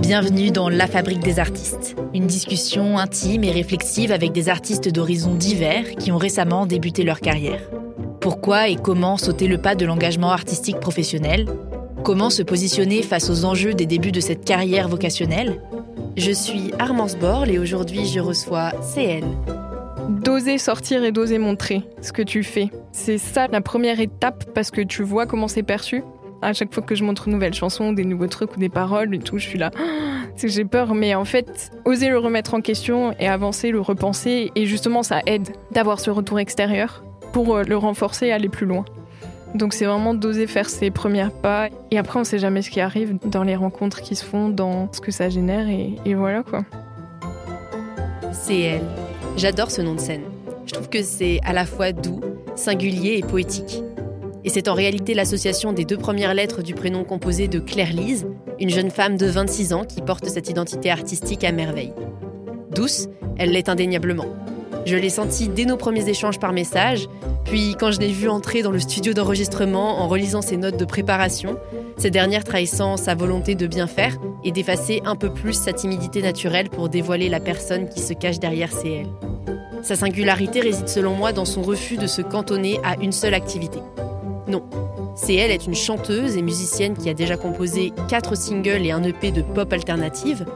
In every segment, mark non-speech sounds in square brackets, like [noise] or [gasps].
Bienvenue dans La Fabrique des artistes, une discussion intime et réflexive avec des artistes d'horizons divers qui ont récemment débuté leur carrière. Pourquoi et comment sauter le pas de l'engagement artistique professionnel? Comment se positionner face aux enjeux des débuts de cette carrière vocationnelle? Je suis Armance Borle et aujourd'hui je reçois CL. D'oser sortir et d'oser montrer ce que tu fais. C'est ça la première étape parce que tu vois comment c'est perçu. À chaque fois que je montre une nouvelle chanson, des nouveaux trucs ou des paroles et tout, je suis là. [gasps] C'est que j'ai peur, mais en fait, oser le remettre en question et avancer, le repenser, et justement, ça aide d'avoir ce retour extérieur pour euh, le renforcer et aller plus loin. Donc c'est vraiment d'oser faire ses premiers pas. Et après, on sait jamais ce qui arrive dans les rencontres qui se font, dans ce que ça génère. Et voilà quoi. C'est elle. J'adore ce nom de scène. Je trouve que c'est à la fois doux, singulier et poétique. Et c'est en réalité l'association des deux premières lettres du prénom composé de Claire Lise, une jeune femme de 26 ans qui porte cette identité artistique à merveille. Douce, elle l'est indéniablement. Je l'ai sentie dès nos premiers échanges par message, puis quand je l'ai vue entrer dans le studio d'enregistrement en relisant ses notes de préparation, ces dernières trahissant sa volonté de bien faire et d'effacer un peu plus sa timidité naturelle pour dévoiler la personne qui se cache derrière CL. Sa singularité réside selon moi dans son refus de se cantonner à une seule activité. Non, CL est une chanteuse et musicienne qui a déjà composé 4 singles et un EP de pop alternative,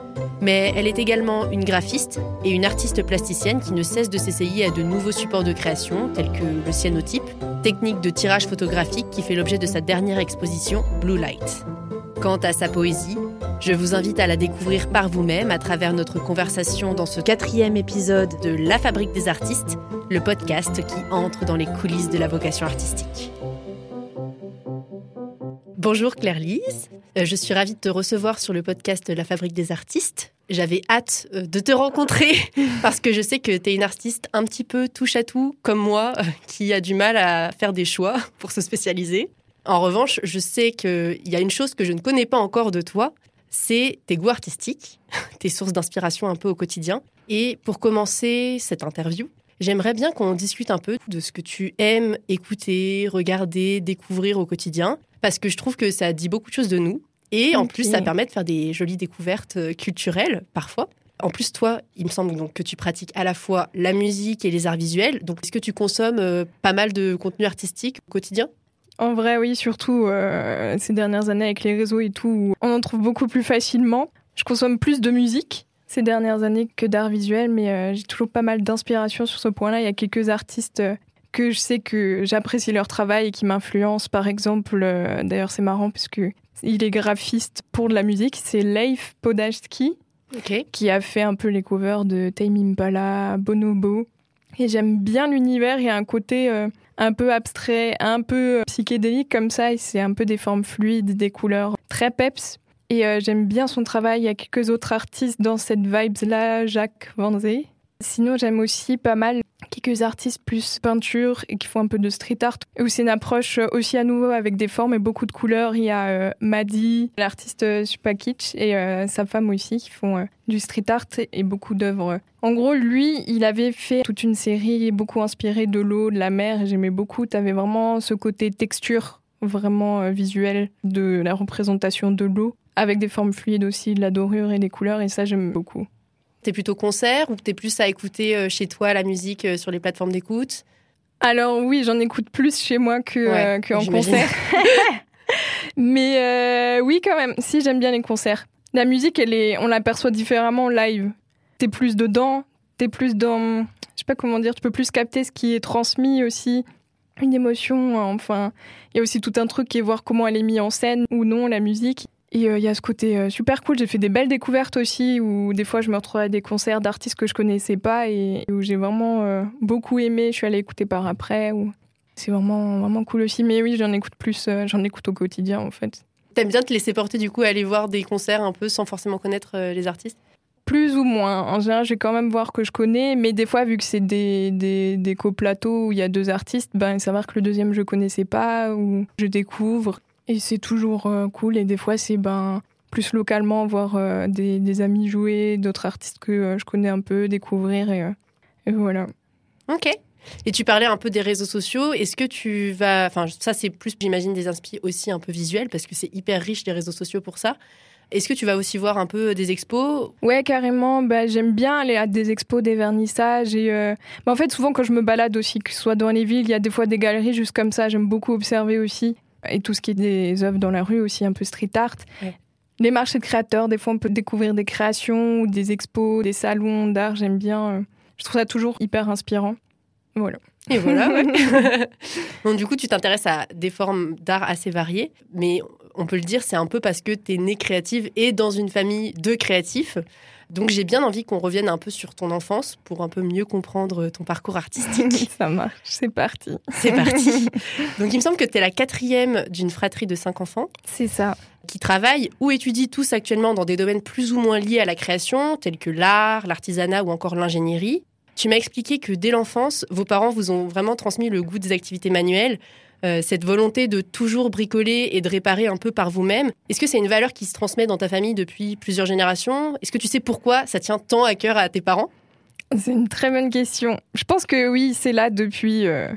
mais elle est également une graphiste et une artiste plasticienne qui ne cesse de s'essayer à de nouveaux supports de création, tels que le cyanotype, technique de tirage photographique qui fait l'objet de sa dernière exposition Blue Light. Quant à sa poésie, je vous invite à la découvrir par vous-même à travers notre conversation dans ce quatrième épisode de La Fabrique des artistes, le podcast qui entre dans les coulisses de la vocation artistique. Bonjour Claire Lise, euh, je suis ravie de te recevoir sur le podcast La Fabrique des artistes. J'avais hâte euh, de te rencontrer [laughs] parce que je sais que tu es une artiste un petit peu touche à tout comme moi [laughs] qui a du mal à faire des choix [laughs] pour se spécialiser. En revanche, je sais qu'il y a une chose que je ne connais pas encore de toi, c'est tes goûts artistiques, tes sources d'inspiration un peu au quotidien. Et pour commencer cette interview, j'aimerais bien qu'on discute un peu de ce que tu aimes écouter, regarder, découvrir au quotidien parce que je trouve que ça dit beaucoup de choses de nous. Et en plus, ça permet de faire des jolies découvertes euh, culturelles, parfois. En plus, toi, il me semble donc que tu pratiques à la fois la musique et les arts visuels. Donc, est-ce que tu consommes euh, pas mal de contenu artistique au quotidien? En vrai, oui, surtout euh, ces dernières années avec les réseaux et tout, on en trouve beaucoup plus facilement. Je consomme plus de musique ces dernières années que d'art visuel, mais j'ai toujours pas mal d'inspiration sur ce point-là. Il y a quelques artistes que je sais que j'apprécie leur travail et qui m'influencent. Par exemple, euh, d'ailleurs c'est marrant puisque il est graphiste pour de la musique, c'est Leif Podajski qui a fait un peu les covers de Tame Impala, Bonobo. Et j'aime bien l'univers, il y a un côté euh, un peu abstrait, un peu euh, psychédélique comme ça, et c'est un peu des formes fluides, des couleurs très peps. Et j'aime bien son travail, il y a quelques autres artistes dans cette vibes-là, Jacques Van Zee. Sinon, j'aime aussi pas mal artistes plus peinture et qui font un peu de street art. Où c'est une approche aussi à nouveau avec des formes et beaucoup de couleurs. Il y a euh, Madi, l'artiste euh, Supakitch et euh, sa femme aussi qui font du street art et beaucoup d'œuvres. En gros, lui, il avait fait toute une série beaucoup inspirée de l'eau, de la mer j'aimais beaucoup. Tu avais vraiment ce côté texture vraiment visuel de la représentation de l'eau avec des formes fluides aussi, de la dorure et des couleurs et ça j'aime beaucoup. T'es plutôt concert ou t'es plus à écouter euh, chez toi la musique euh, sur les plateformes d'écoute? Alors oui, j'en écoute plus chez moi que, euh, en concert. [laughs] Mais oui, quand même. Si j'aime bien les concerts. La musique, elle est, on l'aperçoit différemment en live. T'es plus dedans, t'es plus dans, je sais pas comment dire, tu peux plus capter ce qui est transmis aussi, une émotion. Enfin, il y a aussi tout un truc qui est voir comment elle est mise en scène ou non la musique. Et il euh, y a ce côté euh, super cool. J'ai fait des belles découvertes aussi, où des fois je me retrouvais à des concerts d'artistes que je connaissais pas et où j'ai vraiment euh, beaucoup aimé. Je suis allée écouter par après. Ou... C'est vraiment, vraiment cool aussi. Mais oui, j'en écoute plus, j'en écoute au quotidien en fait. T'aimes bien te laisser porter du coup à aller voir des concerts un peu sans forcément connaître les artistes? Plus ou moins. En général, je vais quand même voir que je connais, mais des fois, vu que c'est des, des, des coplateaux où il y a deux artistes, ben, savoir que le deuxième je connaissais pas, ou je découvre. Et c'est toujours euh, cool. Et des fois, c'est ben, plus localement voir euh, des, amis jouer, d'autres artistes que euh, je connais un peu, découvrir. Et, voilà. Ok. Et tu parlais un peu des réseaux sociaux. Est-ce que tu vas. Enfin, ça, c'est plus, j'imagine, des inspi aussi un peu visuels, parce que c'est hyper riche les réseaux sociaux pour ça. Est-ce que tu vas aussi voir un peu des expos? Ouais, carrément. Bah, j'aime bien aller à des expos, des vernissages. Et euh, bah, en fait, souvent, quand je me balade aussi, que ce soit dans les villes, il y a des fois des galeries juste comme ça. J'aime beaucoup observer aussi. Et tout ce qui est des œuvres dans la rue aussi, un peu street art. Les marchés de créateurs, des fois, on peut découvrir des créations ou des expos, des salons d'art. J'aime bien. Euh, je trouve ça toujours hyper inspirant. Voilà. Et voilà, ouais. [laughs] Donc, du coup, tu t'intéresses à des formes d'art assez variées, mais on peut le dire, c'est un peu parce que tu es née créative et dans une famille de créatifs. Donc j'ai bien envie qu'on revienne un peu sur ton enfance pour un peu mieux comprendre ton parcours artistique. [laughs] Ça marche, c'est parti. C'est parti. [laughs] Donc il me semble que tu es la quatrième d'une fratrie de cinq enfants. C'est ça. Qui travaillent ou étudient tous actuellement dans des domaines plus ou moins liés à la création, tels que l'art, l'artisanat ou encore l'ingénierie. Tu m'as expliqué que dès l'enfance, vos parents vous ont vraiment transmis le goût des activités manuelles, euh, cette volonté de toujours bricoler et de réparer un peu par vous-même. Est-ce que c'est une valeur qui se transmet dans ta famille depuis plusieurs générations? Est-ce que tu sais pourquoi ça tient tant à cœur à tes parents? C'est une très bonne question. Je pense que oui, c'est là depuis euh,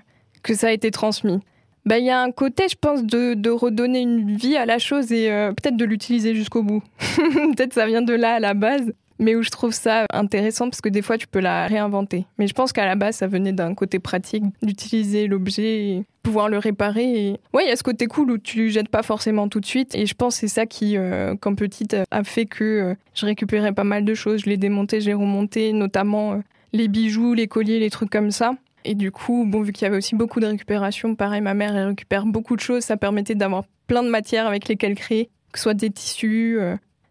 que ça a été transmis. Bah, il y a un côté, je pense, de, redonner une vie à la chose et euh, peut-être de l'utiliser jusqu'au bout. [laughs] peut-être ça vient de là à la base mais où je trouve ça intéressant parce que des fois tu peux la réinventer. Mais je pense qu'à la base ça venait d'un côté pratique d'utiliser l'objet et pouvoir le réparer. Et... Ouais, il y a ce côté cool où tu jettes pas forcément tout de suite et je pense que c'est ça qui, euh, quand petite, a fait que euh, je récupérais pas mal de choses. Je les démontais, j'ai remonté, notamment euh, les bijoux, les colliers, les trucs comme ça. Et du coup, bon, vu qu'il y avait aussi beaucoup de récupération, pareil, ma mère, elle récupère beaucoup de choses. Ça permettait d'avoir plein de matières avec lesquelles créer, que ce soit des tissus,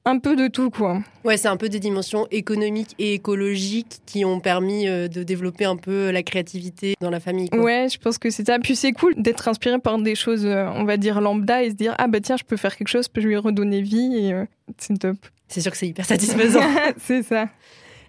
un peu de tout, quoi. Ouais, c'est un peu des dimensions économiques et écologiques qui ont permis euh, de développer un peu la créativité dans la famille. Quoi. Ouais, je pense que c'est ça. Puis c'est cool d'être inspiré par des choses, euh, on va dire, lambda et se dire, ah bah tiens, je peux faire quelque chose, je peux lui redonner vie et euh, c'est top. C'est sûr que c'est hyper satisfaisant. [laughs] c'est ça.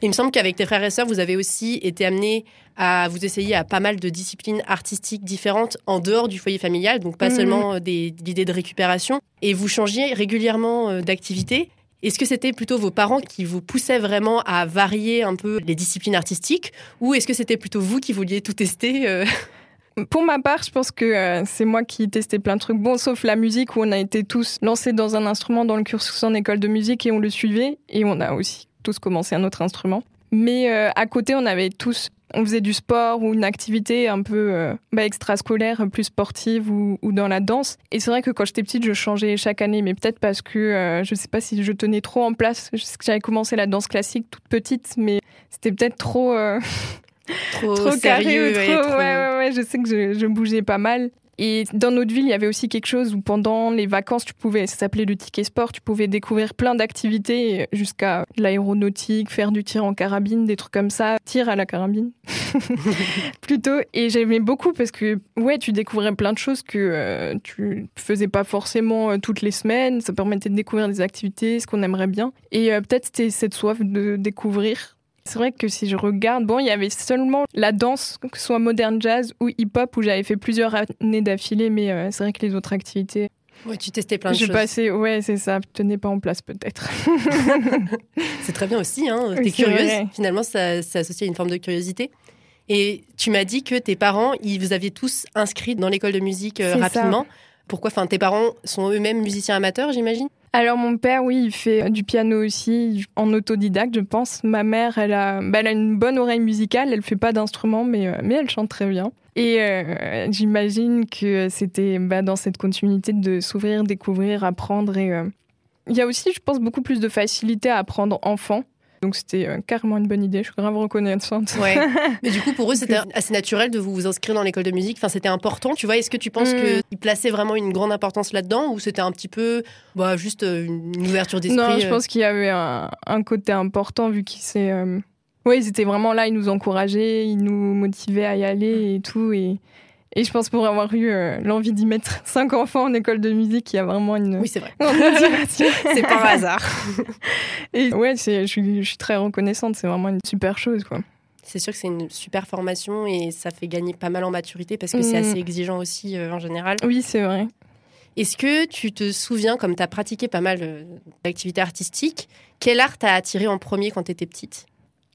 Il me semble qu'avec tes frères et sœurs, vous avez aussi été amenés à vous essayer à pas mal de disciplines artistiques différentes en dehors du foyer familial, donc pas mmh. seulement des l'idée de récupération. Et vous changiez régulièrement d'activité. Est-ce que c'était plutôt vos parents qui vous poussaient vraiment à varier un peu les disciplines artistiques ou est-ce que c'était plutôt vous qui vouliez tout tester euh [laughs] Pour ma part, je pense que euh, c'est moi qui testais plein de trucs. Bon, sauf la musique où on a été tous lancés dans un instrument dans le cursus en école de musique et on le suivait. Et on a aussi tous commencé un autre instrument. Mais euh, à côté, on avait tous on faisait du sport ou une activité un peu euh, bah, extrascolaire, plus sportive ou, dans la danse. Et c'est vrai que quand j'étais petite, je changeais chaque année, mais peut-être parce que euh, je ne sais pas si je tenais trop en place. J'avais commencé la danse classique toute petite, mais c'était peut-être trop. Euh, trop, [laughs] sérieux. Carré, trop... Ouais, ouais, ouais, je sais que je, je bougeais pas mal. Et dans notre ville, il y avait aussi quelque chose où pendant les vacances, tu pouvais, ça s'appelait le ticket sport, tu pouvais découvrir plein d'activités jusqu'à l'aéronautique, faire du tir en carabine, des trucs comme ça, tir à la carabine [laughs] plutôt. Et j'aimais beaucoup parce que ouais, tu découvrais plein de choses que euh, tu faisais pas forcément euh, toutes les semaines. Ça permettait de découvrir des activités, ce qu'on aimerait bien. Et euh, peut-être c'était cette soif de découvrir c'est vrai que si je regarde, bon, il y avait seulement la danse, que ce soit moderne jazz ou hip-hop, où j'avais fait plusieurs années d'affilée, mais euh, c'est vrai que les autres activités. Ouais, tu testais plein de je choses. Passais, ouais, c'est ça. Tenais pas en place peut-être. [laughs] c'est très bien aussi. Hein. T'es curieuse. Finalement, ça, ça associé à une forme de curiosité. Et tu m'as dit que tes parents, ils vous aviez tous inscrits dans l'école de musique euh, rapidement. Pourquoi Enfin, tes parents sont eux-mêmes musiciens amateurs, j'imagine? Alors mon père, oui, il fait du piano aussi en autodidacte, je pense. Ma mère, elle a, bah, elle a une bonne oreille musicale, elle fait pas d'instrument, mais, euh, mais elle chante très bien. Et euh, j'imagine que c'était bah, dans cette continuité de s'ouvrir, découvrir, apprendre. Et euh, il y a aussi, je pense, beaucoup plus de facilité à apprendre enfant. Donc c'était euh, carrément une bonne idée, je suis grave reconnaissante. Ouais. [laughs] Mais du coup, pour eux, c'était assez naturel de vous inscrire dans l'école de musique. Enfin, c'était important, tu vois. Est-ce que tu penses mm. qu'ils plaçaient vraiment une grande importance là-dedans ou c'était un petit peu bah, juste euh, une ouverture d'esprit Non, je euh pense qu'il y avait un, côté important vu qu'ils s'est. Oui, ils étaient vraiment là, ils nous encourageaient, ils nous motivaient à y aller et tout. Et et je pense pour avoir eu euh, l'envie d'y mettre [laughs] cinq enfants en école de musique, il y a vraiment une. Oui, c'est vrai. [laughs] [laughs] c'est pas un hasard. Et ouais, je suis, je suis très reconnaissante. C'est vraiment une super chose, quoi. C'est sûr que c'est une super formation et ça fait gagner pas mal en maturité parce que c'est mm. assez exigeant aussi euh, en général. Oui, c'est vrai. Est-ce que tu te souviens, comme tu as pratiqué pas mal euh, d'activités artistiques, quel art t'a attiré en premier quand tu étais petite?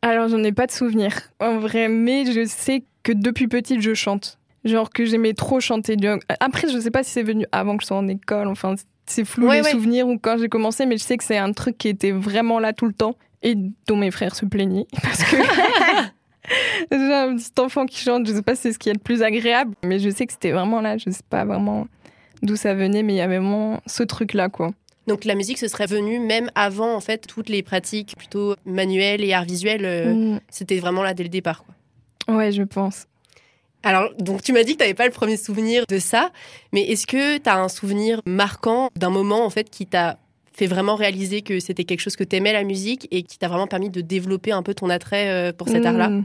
Alors, j'en ai pas de souvenir, en vrai, mais je sais que depuis petite, je chante. Genre que j'aimais trop chanter. Après, je sais pas si c'est venu avant que je sois en école, enfin, c'est flou les souvenirs ou quand j'ai commencé, mais je sais que c'est un truc qui était vraiment là tout le temps et dont mes frères se plaignaient [laughs] parce que [laughs] j'ai un petit enfant qui chante, je sais pas si c'est ce qui est le plus agréable, mais je sais que c'était vraiment là, je sais pas vraiment d'où ça venait, mais il y avait vraiment ce truc là quoi. Donc la musique, ce serait venu même avant en fait toutes les pratiques plutôt manuelles et art visuel. Euh, mm. C'était vraiment là dès le départ. Quoi. Ouais, je pense. Alors, donc tu m'as dit que tu n'avais pas le premier souvenir de ça, mais est-ce que tu as un souvenir marquant d'un moment en fait qui t'a fait vraiment réaliser que c'était quelque chose que tu aimais la musique et qui t'a vraiment permis de développer un peu ton attrait euh, pour cet art-là? Hmm.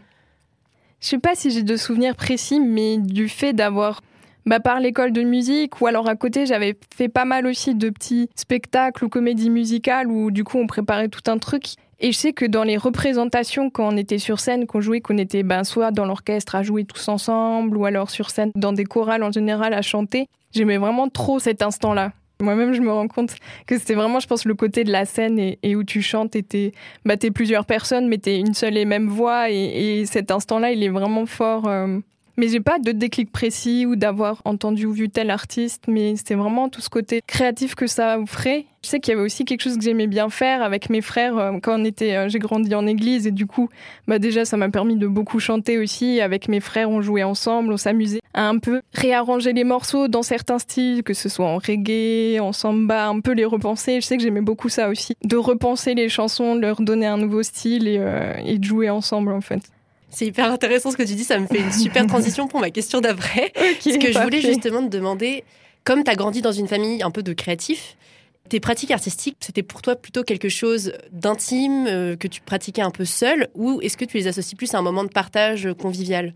Je sais pas si j'ai de souvenirs précis, mais du fait d'avoir bah, par l'école de musique ou alors à côté j'avais fait pas mal aussi de petits spectacles ou comédies musicales où du coup on préparait tout un truc et je sais que dans les représentations, quand on était sur scène, qu'on jouait, qu'on était ben, soit dans l'orchestre à jouer tous ensemble, ou alors sur scène dans des chorales en général à chanter, j'aimais vraiment trop cet instant-là. Moi-même, je me rends compte que c'était vraiment, je pense, le côté de la scène et, où tu chantes et t'es bah, plusieurs personnes, mais t'es une seule et même voix. Et, cet instant-là, il est vraiment fort. Euh, mais j'ai pas de déclic précis ou d'avoir entendu ou vu tel artiste, mais c'était vraiment tout ce côté créatif que ça offrait. Je sais qu'il y avait aussi quelque chose que j'aimais bien faire avec mes frères euh, quand on était, euh, j'ai grandi en église et du coup, bah déjà ça m'a permis de beaucoup chanter aussi. Avec mes frères, on jouait ensemble, on s'amusait à un peu réarranger les morceaux dans certains styles, que ce soit en reggae, en samba, un peu les repenser. Je sais que j'aimais beaucoup ça aussi, de repenser les chansons, leur donner un nouveau style et, euh, et de jouer ensemble en fait. C'est hyper intéressant ce que tu dis, ça me fait une super [laughs] transition pour ma question d'après. Ce que je voulais justement te demander, comme tu as grandi dans une famille un peu de créatifs, tes pratiques artistiques, c'était pour toi plutôt quelque chose d'intime euh, que tu pratiquais un peu seul ou est-ce que tu les associes plus à un moment de partage convivial?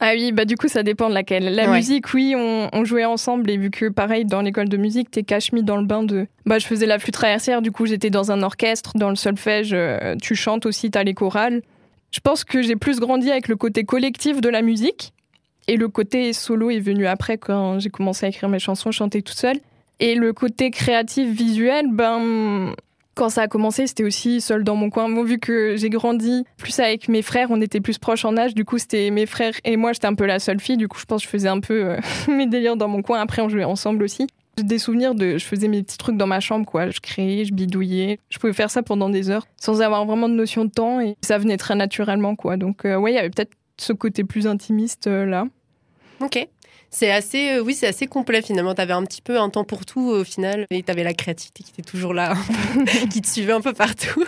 Ah oui, bah du coup ça dépend de laquelle. La musique, oui, on, jouait ensemble et vu que pareil dans l'école de musique, t'es cache mis dans le bain de. Bah je faisais la flûte traversière, du coup j'étais dans un orchestre, dans le solfège, euh, tu chantes aussi, t'as les chorales. Je pense que j'ai plus grandi avec le côté collectif de la musique. Et le côté solo est venu après quand j'ai commencé à écrire mes chansons, chanter toute seule. Et le côté créatif visuel, ben, quand ça a commencé, c'était aussi seul dans mon coin. Moi, vu que j'ai grandi plus avec mes frères, on était plus proches en âge. Du coup, c'était mes frères et moi, j'étais un peu la seule fille. Du coup, je pense que je faisais un peu euh, [laughs] mes délires dans mon coin. Après, on jouait ensemble aussi. Des souvenirs de. Je faisais mes petits trucs dans ma chambre, quoi. Je créais, je bidouillais. Je pouvais faire ça pendant des heures sans avoir vraiment de notion de temps et ça venait très naturellement, quoi. Donc, euh, ouais, il y avait peut-être ce côté plus intimiste euh, là. Ok. C'est assez, euh, oui, c'est assez complet finalement. Tu avais un petit peu un temps pour tout au final et tu avais la créativité qui était toujours là, [laughs] qui te suivait un peu partout.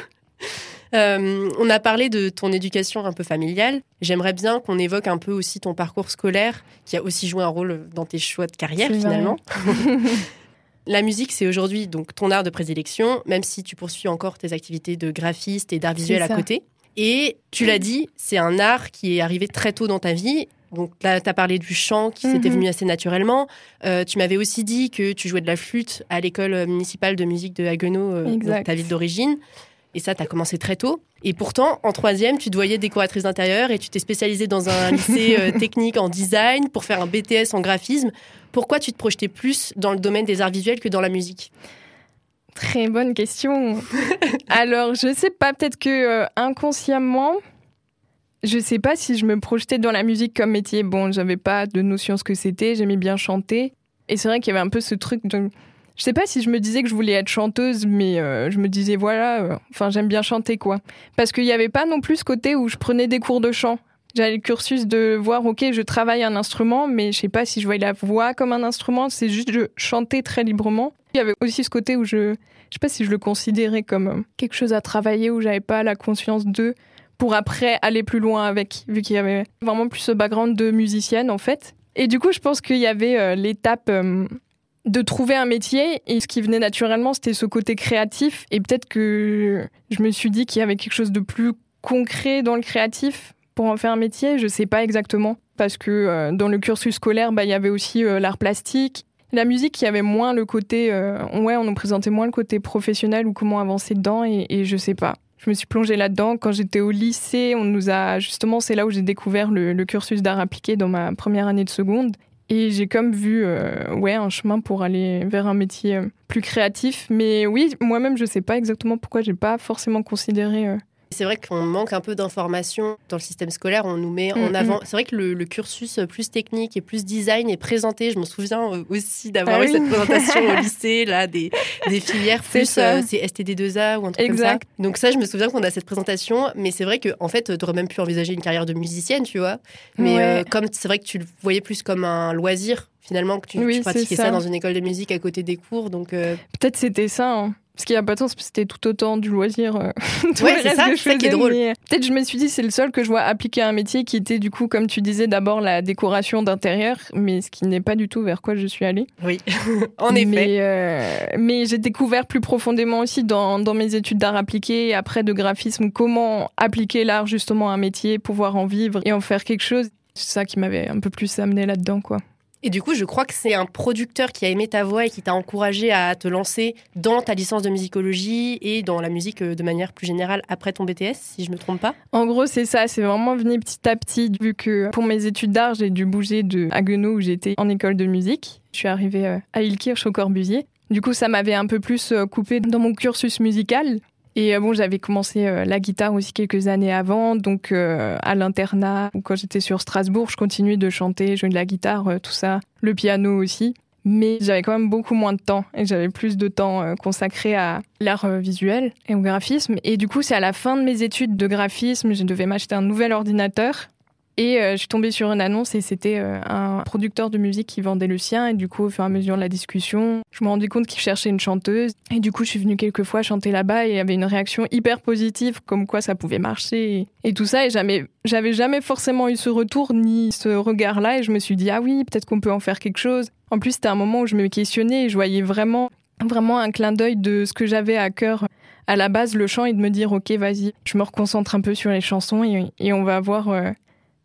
Euh, on a parlé de ton éducation un peu familiale. J'aimerais bien qu'on évoque un peu aussi ton parcours scolaire, qui a aussi joué un rôle dans tes choix de carrière finalement. [laughs] La musique, c'est aujourd'hui donc ton art de prédilection, même si tu poursuis encore tes activités de graphiste et d'art visuel à côté. Et tu l'as dit, c'est un art qui est arrivé très tôt dans ta vie. Donc là, tu as parlé du chant qui s'était mhm. venu assez naturellement. Euh, tu m'avais aussi dit que tu jouais de la flûte à l'école municipale de musique de Haguenau, euh, ta ville d'origine. Et ça, tu as commencé très tôt. Et pourtant, en troisième, tu te voyais décoratrice d'intérieur et tu t'es spécialisée dans un [laughs] lycée euh, technique en design pour faire un BTS en graphisme. Pourquoi tu te projetais plus dans le domaine des arts visuels que dans la musique? Très bonne question. [laughs] Alors, je sais pas, peut-être que euh, inconsciemment, je sais pas si je me projetais dans la musique comme métier. Bon, j'avais pas de notion de ce que c'était, j'aimais bien chanter. Et c'est vrai qu'il y avait un peu ce truc de je sais pas si je me disais que je voulais être chanteuse, mais euh, je me disais voilà, euh, enfin j'aime bien chanter quoi. Parce qu'il n'y avait pas non plus ce côté où je prenais des cours de chant. J'avais le cursus de voir ok je travaille un instrument, mais je sais pas si je voyais la voix comme un instrument. C'est juste je chantais très librement. Il y avait aussi ce côté où je, je sais pas si je le considérais comme euh, quelque chose à travailler où j'avais pas la conscience de pour après aller plus loin avec, vu qu'il y avait vraiment plus ce background de musicienne en fait. Et du coup, je pense qu'il y avait l'étape de trouver un métier et ce qui venait naturellement c'était ce côté créatif et peut-être que je me suis dit qu'il y avait quelque chose de plus concret dans le créatif pour en faire un métier, je sais pas exactement parce que euh, dans le cursus scolaire bah il y avait aussi euh, l'art plastique, la musique il y avait moins le côté euh, ouais, on nous présentait moins le côté professionnel ou comment avancer dedans et, je sais pas. Je me suis plongée là-dedans quand j'étais au lycée. On nous a justement, c'est là où j'ai découvert le cursus d'art appliqué dans ma première année de seconde. Et j'ai comme vu euh, ouais, un chemin pour aller vers un métier euh, plus créatif. Mais oui, moi-même, je sais pas exactement pourquoi j'ai pas forcément considéré. Euh, C'est vrai qu'on manque un peu d'informations dans le système scolaire. On nous met en mm, avant. C'est vrai que le, cursus plus technique et plus design est présenté. Je me souviens euh, aussi d'avoir ah eu cette présentation au [laughs] lycée, là, des, des filières plus c'est STD2A ou un truc comme ça. Donc ça, je me souviens qu'on a cette présentation, mais c'est vrai que en fait, tu aurais même pu envisager une carrière de musicienne, tu vois. Mais comme c'est vrai que tu le voyais plus comme un loisir finalement que tu, pratiquais ça. dans une école de musique à côté des cours. Donc euh, peut-être c'était ça. Hein. Ce qui n'a pas de sens, c'était tout autant du loisir. Euh, [laughs] ouais, c'est ça, ça qui est drôle. Peut-être je me suis dit, c'est le seul que je vois appliquer un métier qui était, du coup, comme tu disais, d'abord la décoration d'intérieur, mais ce qui n'est pas du tout vers quoi je suis allée. Oui, [laughs] en effet. Mais, euh, mais j'ai découvert plus profondément aussi dans, dans mes études d'art appliqué après de graphisme comment appliquer l'art justement à un métier, pouvoir en vivre et en faire quelque chose. C'est ça qui m'avait un peu plus amené là-dedans, quoi. Et du coup, je crois que c'est un producteur qui a aimé ta voix et qui t'a encouragé à te lancer dans ta licence de musicologie et dans la musique euh, de manière plus générale après ton BTS, si je me trompe pas. En gros, c'est ça. C'est vraiment venu petit à petit, vu que pour mes études d'art, j'ai dû bouger de Haguenau où j'étais en école de musique. Je suis arrivée euh, à Ilkirch au Corbusier. Du coup, ça m'avait un peu plus euh, coupé dans mon cursus musical. Et euh, bon, j'avais commencé euh, la guitare aussi quelques années avant, donc euh, à l'internat quand j'étais sur Strasbourg, je continuais de chanter, jouer de la guitare, tout ça, le piano aussi. Mais j'avais quand même beaucoup moins de temps et j'avais plus de temps consacré à l'art visuel et au graphisme. Et du coup, c'est à la fin de mes études de graphisme, je devais m'acheter un nouvel ordinateur et euh, je suis tombée sur une annonce et c'était euh, un producteur de musique qui vendait le sien. Et du coup, au fur et à mesure de la discussion, je me rendais compte qu'il cherchait une chanteuse. Et du coup, je suis venue quelques fois chanter là-bas et il y avait une réaction hyper positive, comme quoi ça pouvait marcher et, tout ça. Et jamais, j'avais jamais forcément eu ce retour ni ce regard-là. Et je me suis dit, ah oui, peut-être qu'on peut en faire quelque chose. En plus, c'était un moment où je me questionnais et je voyais vraiment, vraiment un clin d'œil de ce que j'avais à cœur à la base, le chant, et de me dire, ok, vas-y, je me reconcentre un peu sur les chansons et, on va voir euh,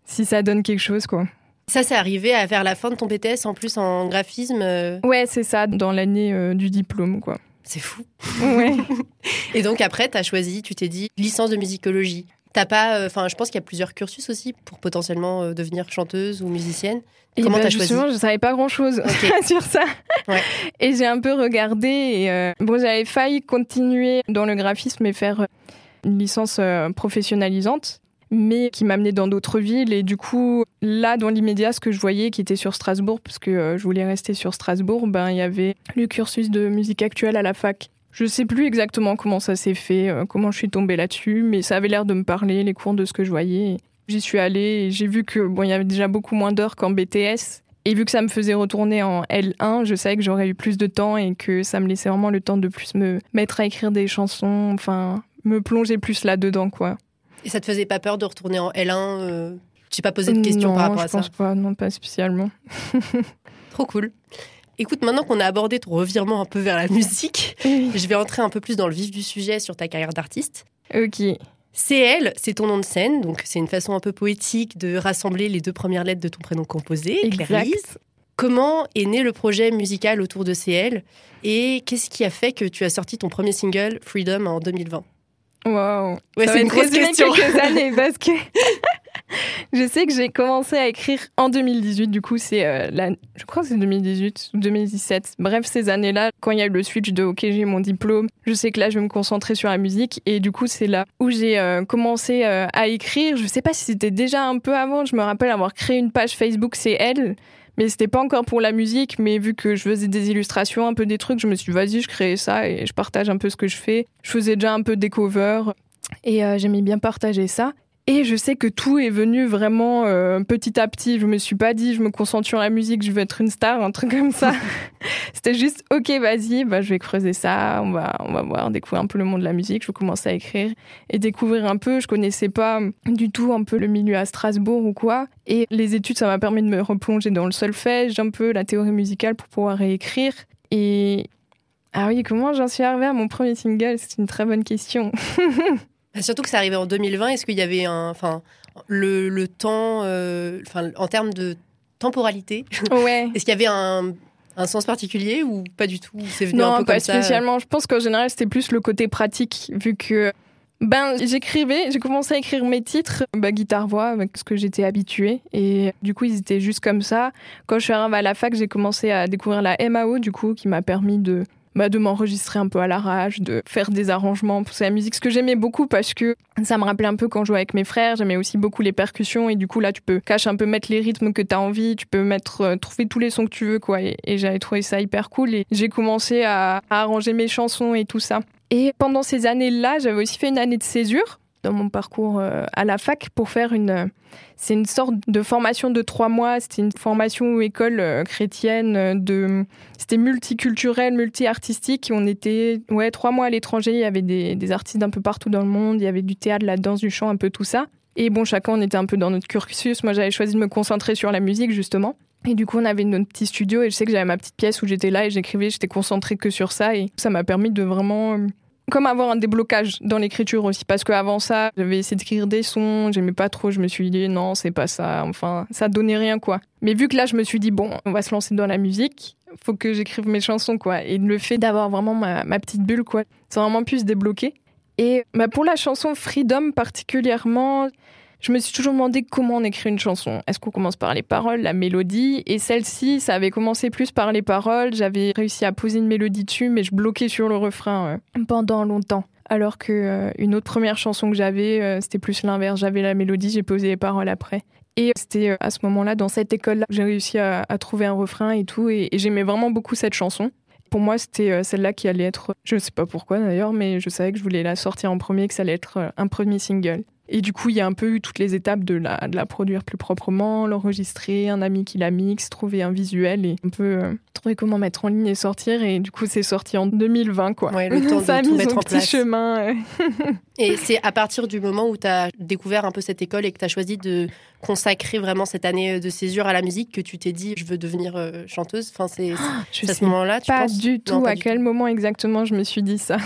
si ça donne quelque chose, quoi. Ça, c'est arrivé à vers la fin de ton BTS, en plus en graphisme euh. Ouais, c'est ça, dans l'année euh, du diplôme, quoi. C'est fou. Ouais. [laughs] Et donc après, tu as choisi, tu t'es dit, licence de musicologie. T'as pas, euh, enfin, je pense qu'il y a plusieurs cursus aussi pour potentiellement devenir chanteuse ou musicienne. Comment bah, t'as choisi je savais pas grand chose [laughs] sur ça. Ouais. Et j'ai un peu regardé. Et bon, j'avais failli continuer dans le graphisme et faire une licence professionnalisante mais qui m'amenait dans d'autres villes. Et du coup, là, dans l'immédiat, ce que je voyais, qui était sur Strasbourg, parce que euh, je voulais rester sur Strasbourg, ben, il y avait le cursus de musique actuelle à la fac. Je sais plus exactement comment ça s'est fait, euh, comment je suis tombée là-dessus, mais ça avait l'air de me parler, les cours de ce que je voyais. J'y suis allée et j'ai vu que bon, il y avait déjà beaucoup moins d'heures qu'en BTS. Et vu que ça me faisait retourner en L1, je savais que j'aurais eu plus de temps et que ça me laissait vraiment le temps de plus me mettre à écrire des chansons, enfin, me plonger plus là-dedans, quoi. Et ça te faisait pas peur de retourner en L1 euh... Tu pas posé de questions par rapport à ça Non, je pense pas, non, pas spécialement. [laughs] Trop cool. Écoute, maintenant qu'on a abordé ton revirement un peu vers la musique, [laughs] je vais entrer un peu plus dans le vif du sujet sur ta carrière d'artiste. Ok. CL, c'est ton nom de scène, donc c'est une façon un peu poétique de rassembler les deux premières lettres de ton prénom composé, Clarice. Comment est né le projet musical autour de CL et qu'est-ce qui a fait que tu as sorti ton premier single, Freedom, en 2020 Wow. Ouais, c'est une grosse question. quelques [laughs] années parce que [laughs] je sais que j'ai commencé à écrire en 2018. Du coup, c'est euh, la... je crois que c'est 2018 ou 2017. Bref, ces années-là, quand il y a eu le switch de OK, j'ai mon diplôme, je sais que là, je vais me concentrer sur la musique. Et du coup, c'est là où j'ai euh, commencé euh, à écrire. Je sais pas si c'était déjà un peu avant. Je me rappelle avoir créé une page Facebook, c'est elle. Mais c'était pas encore pour la musique, mais vu que je faisais des illustrations, un peu des trucs, je me suis dit, vas-y, je crée ça et je partage un peu ce que je fais. Je faisais déjà un peu des covers et euh, j'aimais bien partager ça. Et je sais que tout est venu vraiment euh, petit à petit. Je me suis pas dit, je me concentre sur la musique, je veux être une star, un truc comme ça. [laughs] C'était juste, ok, vas-y, bah, je vais creuser ça, on va, on va voir, découvrir un peu le monde de la musique. Je commencer à écrire et découvrir un peu. Je connaissais pas du tout un peu le milieu à Strasbourg ou quoi. Et les études, ça m'a permis de me replonger dans le solfège, un peu la théorie musicale pour pouvoir réécrire. Et ah oui, comment j'en suis arrivée à mon premier single? C'est une très bonne question. [laughs] Bah, surtout que ça arrivait en 2020. Est-ce qu'il y avait un, enfin, le, le temps, euh, enfin, en termes de temporalité, [laughs] ouais. est-ce qu'il y avait un, un sens particulier ou pas du tout C'est venu non, un peu pas comme spécialement. Je pense qu'en général, c'était plus le côté pratique, vu que ben, j'écrivais, j'ai commencé à écrire mes titres, bah, guitare-voix, avec ce que j'étais habituée. Et du coup, ils étaient juste comme ça. Quand je suis arrivée à la fac, j'ai commencé à découvrir la MAO, du coup, qui m'a permis de bah, de m'enregistrer un peu à l'arrache, de faire des arrangements pour la musique, ce que j'aimais beaucoup parce que ça me rappelait un peu quand je jouais avec mes frères, j'aimais aussi beaucoup les percussions et du coup là tu peux cacher un peu mettre les rythmes que tu as envie, tu peux mettre euh, trouver tous les sons que tu veux quoi. Et, j'avais trouvé ça hyper cool et j'ai commencé à arranger mes chansons et tout ça. Et pendant ces années-là, j'avais aussi fait une année de césure dans mon parcours euh, à la fac pour faire une. C'est une sorte de formation de trois mois. C'était une formation école euh, chrétienne euh, de. C'était multiculturel, multi-artistique. On était ouais trois mois à l'étranger. Il y avait des, des artistes d'un peu partout dans le monde. Il y avait du théâtre, de la danse, du chant, un peu tout ça. Et bon, chacun on était un peu dans notre cursus. Moi, j'avais choisi de me concentrer sur la musique justement. Et du coup, on avait notre petit studio et je sais que j'avais ma petite pièce où j'étais là et j'écrivais, j'étais concentrée que sur ça et ça m'a permis de vraiment comme avoir un déblocage dans l'écriture aussi parce qu'avant ça j'avais essayé d'écrire des sons j'aimais pas trop je me suis dit non c'est pas ça enfin ça donnait rien quoi. Mais vu que là je me suis dit bon on va se lancer dans la musique faut que j'écrive mes chansons quoi. Et le fait d'avoir vraiment ma, petite bulle quoi ça a vraiment pu se débloquer. Et bah, pour la chanson Freedom particulièrement je me suis toujours demandé comment on écrit une chanson. Est-ce qu'on commence par les paroles, la mélodie? Et celle-ci, ça avait commencé plus par les paroles. J'avais réussi à poser une mélodie dessus, mais je bloquais sur le refrain euh, pendant longtemps. Alors que euh, une autre première chanson que j'avais, euh, c'était plus l'inverse. J'avais la mélodie, j'ai posé les paroles après. Et c'était à ce moment-là, dans cette école-là, j'ai réussi à, trouver un refrain et tout. Et, et j'aimais vraiment beaucoup cette chanson. Pour moi, c'était celle-là qui allait être, je ne sais pas pourquoi d'ailleurs, mais je savais que je voulais la sortir en premier, que ça allait être un premier single. Et du coup, il y a un peu eu toutes les étapes de la, de la produire plus proprement, l'enregistrer, un ami qui la mixe, trouver un visuel et un peu euh, trouver comment mettre en ligne et sortir. Et du coup, c'est sorti en 2020, quoi. Ouais, le temps [laughs] Ça de tout mettre en place. chemin. [laughs] et c'est à partir du moment où tu as découvert un peu cette école et que tu as choisi de consacrer vraiment cette année de césure à la musique que tu t'es dit je veux devenir euh, chanteuse? Enfin c'est [gasps] à ce moment-là tu pas du tout à quel moment exactement je me suis dit ça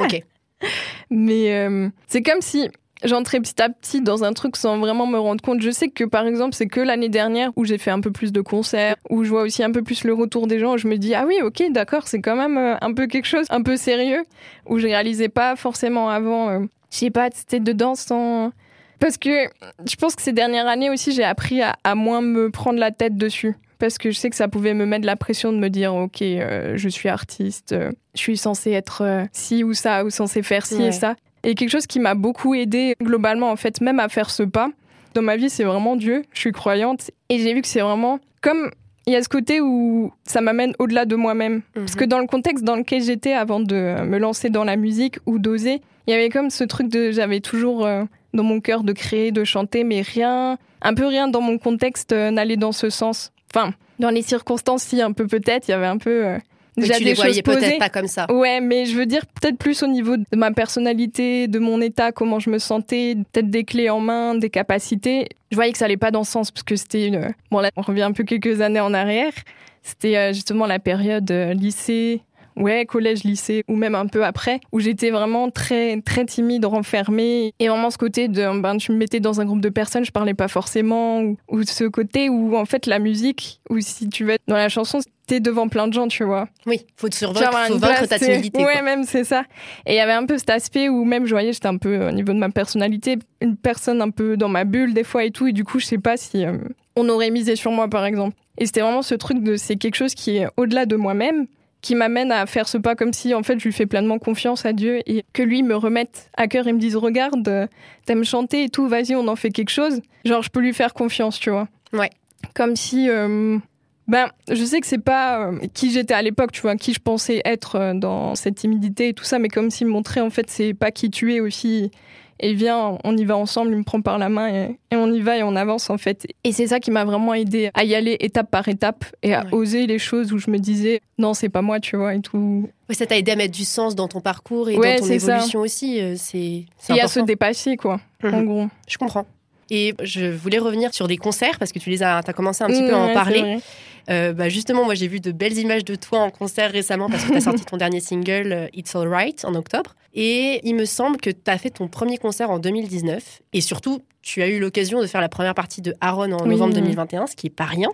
ok [laughs] mais euh, c'est comme si j'entrais petit à petit dans un truc sans vraiment me rendre compte. Je sais que par exemple, c'est que l'année dernière où j'ai fait un peu plus de concerts, où je vois aussi un peu plus le retour des gens, où je me dis ah oui, ok, d'accord, c'est quand même euh, un peu quelque chose, un peu sérieux, où je réalisais pas forcément avant. Euh, je sais pas, c'était dedans sans. Parce que je pense que ces dernières années aussi, j'ai appris à, moins me prendre la tête dessus. Parce que je sais que ça pouvait me mettre la pression de me dire, ok, euh, je suis artiste, je suis censée être ci ou ça, ou censée faire ci et ça. Et quelque chose qui m'a beaucoup aidé globalement, en fait, même à faire ce pas. Dans ma vie, c'est vraiment Dieu. Je suis croyante. Et j'ai vu que c'est vraiment comme il y a ce côté où ça m'amène au-delà de moi-même. Parce que mhm. dans le contexte dans lequel j'étais avant de me lancer dans la musique ou d'oser, il y avait comme ce truc de j'avais toujours euh, dans mon cœur de créer, de chanter, mais rien, un peu rien dans mon contexte euh, n'allait dans ce sens. Enfin, dans les circonstances, si, un peu peut-être, il y avait un peu euh, Déjà tu les voyais peut-être pas comme ça. Ouais, mais je veux dire peut-être plus au niveau de ma personnalité, de mon état, comment je me sentais, peut-être des clés en main, des capacités. Je voyais que ça allait pas dans ce sens parce que c'était une. Bon là, on revient un peu quelques années en arrière. C'était euh, justement la période euh, lycée, ouais, collège, lycée, ou même un peu après, où j'étais vraiment très, très timide, renfermée. Et vraiment ce côté de, ben, tu me mettais dans un groupe de personnes, je parlais pas forcément, ou, ou ce côté où, en fait, la musique, ou si tu veux être dans la chanson, t'es devant plein de gens, tu vois. Oui, faut te survaincre, faut vaincre ta timidité. Ouais, même c'est ça. Et il y avait un peu cet aspect où même je voyais, j'étais un peu au niveau de ma personnalité, une personne un peu dans ma bulle des fois et tout. Et du coup, je sais pas si euh, on aurait misé sur moi, par exemple. Et c'était vraiment ce truc de c'est quelque chose qui est au-delà de moi-même qui m'amène à faire ce pas comme si en fait je lui fais pleinement confiance à Dieu et que lui me remette à cœur et me dise regarde t'aimes chanter et tout vas-y on en fait quelque chose. Genre je peux lui faire confiance tu vois. Ouais. Comme si euh, ben je sais que c'est pas euh, qui j'étais à l'époque tu vois qui je pensais être euh, dans cette timidité et tout ça mais comme s'il me montrait en fait c'est pas qui tu es aussi et viens, on y va ensemble, il me prend par la main et, on y va et on avance en fait. Et c'est ça qui m'a vraiment aidé à y aller étape par étape et à oser les choses où je me disais non, c'est pas moi, tu vois, et tout. Ça t'a aidé à mettre du sens dans ton parcours et dans ton évolution aussi. Euh, c'est Et à se dépasser, quoi, en mhm. gros. Je comprends. Et je voulais revenir sur des concerts parce que tu les as, as commencé un petit peu à en parler. Euh, bah justement, moi j'ai vu de belles images de toi en concert récemment parce que tu as [laughs] sorti ton dernier single euh, It's Alright en octobre. Et il me semble que tu as fait ton premier concert en 2019. Et surtout, tu as eu l'occasion de faire la première partie de Aaron en novembre 2021, ce qui est pas rien.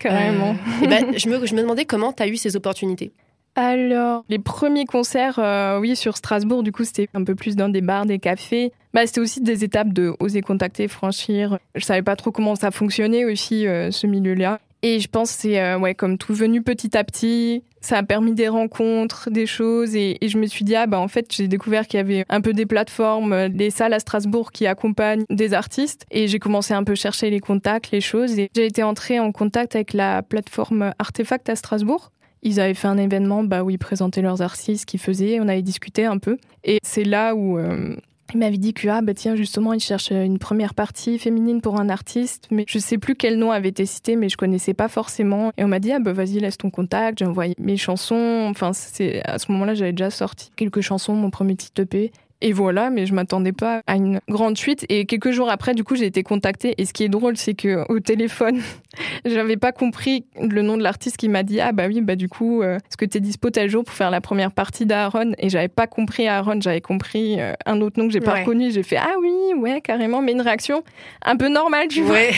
Carrément. Euh, et bah, je, me, je me demandais comment tu as eu ces opportunités. Alors, les premiers concerts, oui, sur Strasbourg, du coup, c'était un peu plus dans des bars, des cafés. Bah, c'était aussi des étapes de oser contacter, franchir. Je savais pas trop comment ça fonctionnait aussi, ce milieu-là. Et je pense que c'est ouais, comme tout venu petit à petit. Ça a permis des rencontres, des choses. Et, je me suis dit, ah bah en fait, j'ai découvert qu'il y avait un peu des plateformes, des salles à Strasbourg qui accompagnent des artistes. Et j'ai commencé un peu chercher les contacts, les choses. Et j'ai été entrée en contact avec la plateforme Artefact à Strasbourg ils avaient fait un événement bah, où ils présentaient leurs artistes, qu'ils faisaient, on avait discuté un peu. Et c'est là où euh, il m'avait dit que, ah, bah tiens, justement, il cherche une première partie féminine pour un artiste, mais je sais plus quel nom avait été cité, mais je connaissais pas forcément. Et on m'a dit, ah, bah vas-y, laisse ton contact, j'ai envoyé mes chansons. Enfin, c'est, à ce moment-là, j'avais déjà sorti quelques chansons, mon premier titre EP. Et voilà, mais je m'attendais pas à une grande suite. Et quelques jours après, du coup, j'ai été contactée. Et ce qui est drôle, c'est que au téléphone, [laughs] j'avais pas compris le nom de l'artiste qui m'a dit ah bah oui bah du coup, euh, est-ce que t'es dispo tel jour pour faire la première partie d'Aaron? Et j'avais pas compris Aaron, j'avais compris euh, un autre nom que j'ai pas reconnu. J'ai fait ah oui ouais carrément, mais une réaction un peu normale, tu vois. [laughs]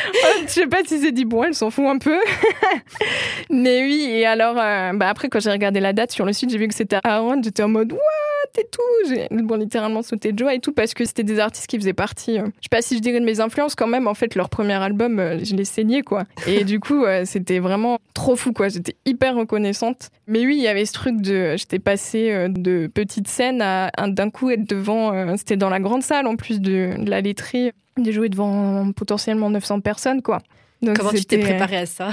[laughs] je sais pas si c'est dit bon, elle s'en fout un peu. mais oui. Et alors, euh, bah après quand j'ai regardé la date sur le site, j'ai vu que c'était Aaron. J'étais en mode what et tout. J'ai bon, littéralement sauté de joie et tout parce que c'était des artistes qui faisaient partie. Euh, je sais pas si je dirais de mes influences quand même. En fait, leur premier album, euh, je l'ai saigné quoi. Et du coup, euh, c'était vraiment trop fou quoi. J'étais hyper reconnaissante. Mais oui, il y avait ce truc de. J'étais passée de petite scène à d'un coup être devant. C'était dans la grande salle en plus de, la laiterie. De jouer devant potentiellement 900 personnes quoi. Donc, Comment tu t'es préparée à ça?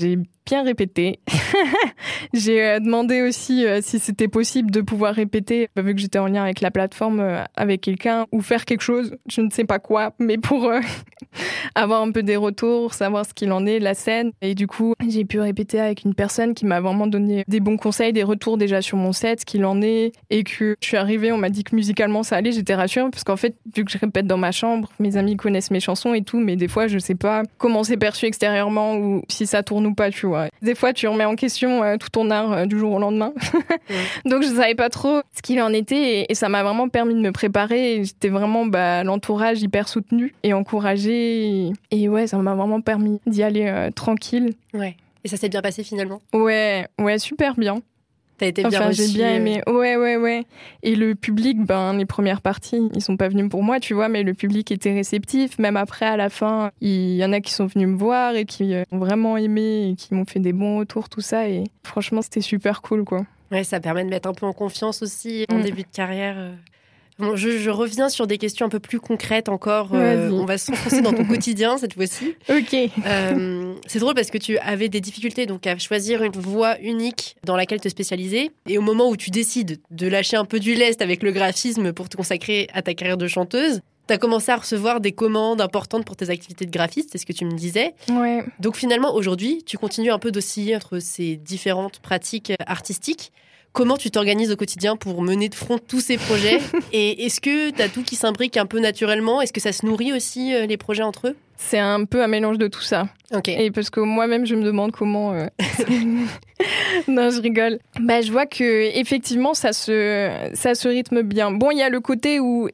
j'ai bien répété. [laughs] j'ai euh, demandé aussi euh, si c'était possible de pouvoir répéter, bah, vu que j'étais en lien avec la plateforme, euh, avec quelqu'un, ou faire quelque chose, je ne sais pas quoi, mais pour [laughs] avoir un peu des retours, savoir ce qu'il en est, la scène. Et du coup, j'ai pu répéter avec une personne qui m'a vraiment donné des bons conseils, des retours déjà sur mon set, ce qu'il en est, et que je suis arrivée, on m'a dit que musicalement ça allait, j'étais rassurée, parce qu'en fait, vu que je répète dans ma chambre, mes amis connaissent mes chansons et tout, mais des fois, je sais pas comment c'est perçu extérieurement ou si ça tourne ou pas, tu vois. Des fois, tu remets en question euh, tout ton art euh, du jour au lendemain. [laughs] Donc, je savais pas trop ce qu'il en était et, ça m'a vraiment permis de me préparer. J'étais vraiment bah, l'entourage hyper soutenu et encouragé. Et, ouais, ça m'a vraiment permis d'y aller euh, tranquille. Ouais. Et ça s'est bien passé finalement? Ouais, ouais, super bien. T'as été bien enfin, J'ai bien aimé. Ouais, ouais, ouais. Et le public, ben, les premières parties, ils sont pas venus pour moi, tu vois, mais le public était réceptif. Même après, à la fin, il y en a qui sont venus me voir et qui euh, ont vraiment aimé et qui m'ont fait des bons retours, tout ça. Et franchement, c'était super cool, quoi. Ouais, ça permet de mettre un peu en confiance aussi en mm. début de carrière. Je, reviens sur des questions un peu plus concrètes encore. Euh, on va s'enfoncer dans ton quotidien cette fois-ci. [laughs] Ok. Euh, c'est drôle parce que tu avais des difficultés donc à choisir une voie unique dans laquelle te spécialiser. Et au moment où tu décides de lâcher un peu du lest avec le graphisme pour te consacrer à ta carrière de chanteuse, tu as commencé à recevoir des commandes importantes pour tes activités de graphiste, c'est ce que tu me disais. Ouais. Donc finalement, aujourd'hui, tu continues un peu d'osciller entre ces différentes pratiques artistiques. Comment tu t'organises au quotidien pour mener de front tous ces projets [laughs] Et est-ce que tu as tout qui s'imbrique un peu naturellement? Est-ce que ça se nourrit aussi euh, les projets entre eux? C'est un peu un mélange de tout ça. Et parce que moi-même, je me demande comment. Euh, [laughs] non, je rigole. Bah, je vois que effectivement, ça se, ça se rythme bien. Bon, il y a le côté où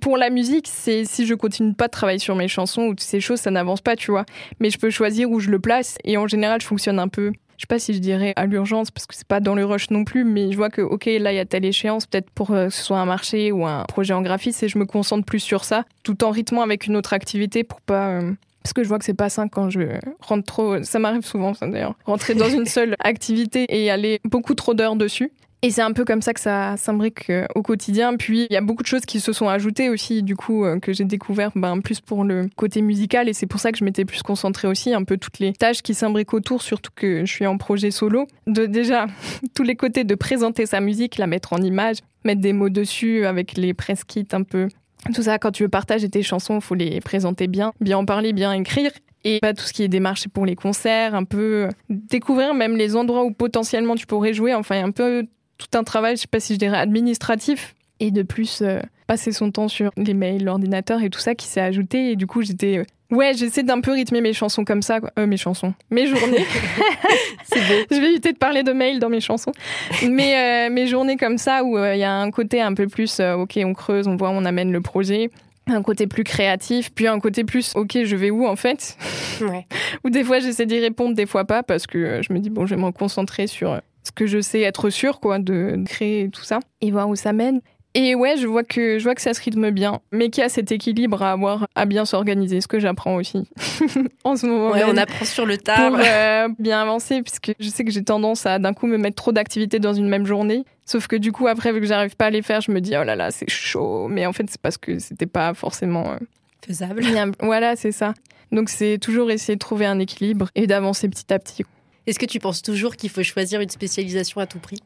pour la musique, c'est si je continue pas de travailler sur mes chansons ou toutes ces choses, ça n'avance pas, tu vois. Mais je peux choisir où je le place et en général, je fonctionne un peu je sais pas si je dirais à l'urgence parce que c'est pas dans le rush non plus, mais je vois que ok là il y a telle échéance peut-être pour euh, que ce soit un marché ou un projet en graphisme et je me concentre plus sur ça, tout en rythmant avec une autre activité pour pas euh, parce que je vois que c'est pas sain quand je rentre trop, ça m'arrive souvent ça d'ailleurs, rentrer dans [laughs] une seule activité et aller beaucoup trop d'heures dessus. Et c'est un peu comme ça que ça s'imbrique euh, au quotidien. Puis il y a beaucoup de choses qui se sont ajoutées aussi, du coup, euh, que j'ai découvert ben, plus pour le côté musical. Et c'est pour ça que je m'étais plus concentrée aussi, un peu toutes les tâches qui s'imbriquent autour, surtout que je suis en projet solo. De déjà, [laughs] tous les côtés de présenter sa musique, la mettre en image, mettre des mots dessus avec les press kits un peu. Tout ça, quand tu veux partager tes chansons, il faut les présenter bien, bien en parler, bien écrire. Et bah, tout ce qui est démarché pour les concerts, un peu découvrir même les endroits où potentiellement tu pourrais jouer, enfin un peu tout un travail, je sais pas si je dirais administratif, et de plus euh, passer son temps sur les mails, l'ordinateur et tout ça qui s'est ajouté. Et du coup, j'étais euh, Ouais, j'essaie d'un peu rythmer mes chansons comme ça, euh, mes chansons, mes journées. [laughs] c'est beau. Je vais éviter de parler de mails dans mes chansons, mais mes journées comme ça où il y a un côté un peu plus, ok, on creuse, on voit, on amène le projet, un côté plus créatif, puis un côté plus, ok, je vais où en fait? Ouais. Ou des fois j'essaie d'y répondre, des fois pas, parce que je me dis bon, je vais me concentrer sur ce que je sais être sûr, quoi, de créer tout ça et voir où ça mène. Et ouais, je vois que je vois que ça se rythme bien, mais qu'il y a cet équilibre à avoir, à bien s'organiser, ce que j'apprends aussi [laughs] en ce moment. Ouais, on apprend sur le tard. Pour [laughs] euh, bien avancer, puisque je sais que j'ai tendance à d'un coup me mettre trop d'activités dans une même journée. Sauf que du coup, après, vu que j'arrive pas à les faire, je me dis oh là là, c'est chaud. Mais en fait, c'est parce que c'était pas forcément euh, faisable. Voilà, c'est ça. Donc c'est toujours essayer de trouver un équilibre et d'avancer petit à petit. Est-ce que tu penses toujours qu'il faut choisir une spécialisation à tout prix?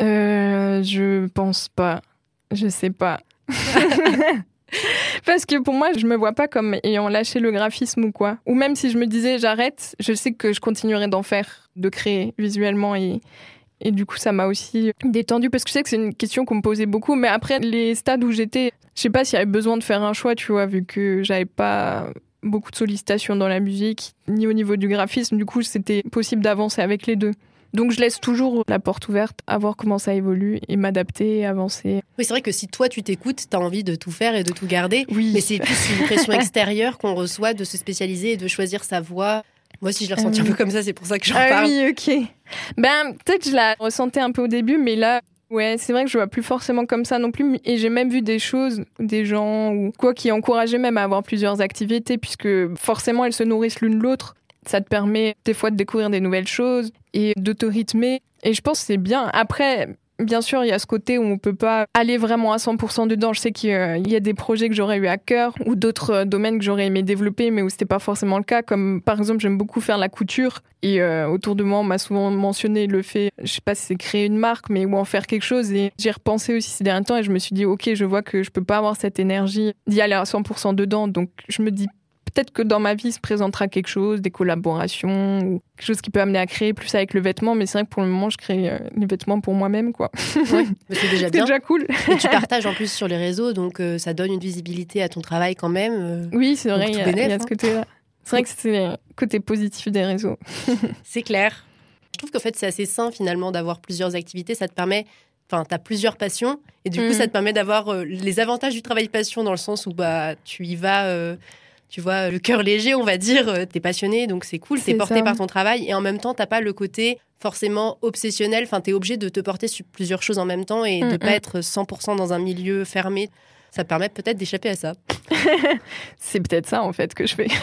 Euh, Je pense pas. Je sais pas. [laughs] Parce que pour moi, je me vois pas comme ayant lâché le graphisme ou quoi. Ou même si je me disais j'arrête, je sais que je continuerai d'en faire, de créer visuellement et, et du coup, ça m'a aussi détendu parce que je sais que c'est une question qu'on me posait beaucoup. Mais après, les stades où j'étais, je sais pas s'il y avait besoin de faire un choix, tu vois, vu que j'avais pas beaucoup de sollicitations dans la musique, ni au niveau du graphisme. Du coup, c'était possible d'avancer avec les deux. Donc je laisse toujours la porte ouverte à voir comment ça évolue et m'adapter, avancer. Oui, c'est vrai que si toi tu t'écoutes, tu as envie de tout faire et de tout garder. Oui. Mais c'est plus une pression extérieure qu'on reçoit de se spécialiser et de choisir sa voie. Moi aussi, je l'ai ressenti un peu comme ça, c'est pour ça que j'en ah parle. oui, ok. Ben, peut-être je la ressentais un peu au début, mais là, ouais, c'est vrai que je vois plus forcément comme ça non plus. Et j'ai même vu des choses, des gens ou quoi qui encourageaient même à avoir plusieurs activités, puisque forcément elles se nourrissent l'une l'autre. Ça te permet des fois de découvrir des nouvelles choses et de te rythmer. Et je pense que c'est bien. Après, bien sûr, il y a ce côté où on peut pas aller vraiment à 100% dedans. Je sais qu'il y a des projets que j'aurais eu à cœur ou d'autres euh, domaines que j'aurais aimé développer, mais où c'était pas forcément le cas. Comme par exemple, j'aime beaucoup faire la couture et euh, autour de moi, on m'a souvent mentionné le fait, je sais pas si c'est créer une marque, mais ou en faire quelque chose. Et j'ai repensé aussi ces derniers temps et je me suis dit, ok, je vois que je peux pas avoir cette énergie d'y aller à 100% dedans. Donc je me dis peut-être que dans ma vie se présentera quelque chose, des collaborations ou quelque chose qui peut amener à créer plus avec le vêtement. Mais c'est vrai que pour le moment, je crée euh, les vêtements pour moi-même, quoi. Ouais, c'est [laughs] déjà bien. déjà cool. Et tu partages en plus sur les réseaux, donc euh, ça donne une visibilité à ton travail quand même. euh, Oui, c'est vrai, il y, a- y a ce hein. côté-là. C'est vrai que c'est le côté positif des réseaux. [laughs] C'est clair. Je trouve qu'en fait, c'est assez sain finalement d'avoir plusieurs activités. Ça te permet. Enfin, tu as plusieurs passions et du coup, Mhm. ça te permet d'avoir euh, les avantages du travail passion dans le sens où bah, tu y vas, euh, tu vois, le cœur léger, on va dire. Tu es passionné, donc c'est cool, tu C'est porté ça. par ton travail et en même temps, tu pas le côté forcément obsessionnel. Enfin, tu es obligé de te porter sur plusieurs choses en même temps et de Mhm. pas être 100% dans un milieu fermé. Ça te permet peut-être d'échapper à ça. [laughs] C'est peut-être ça, en fait, que je fais. [laughs]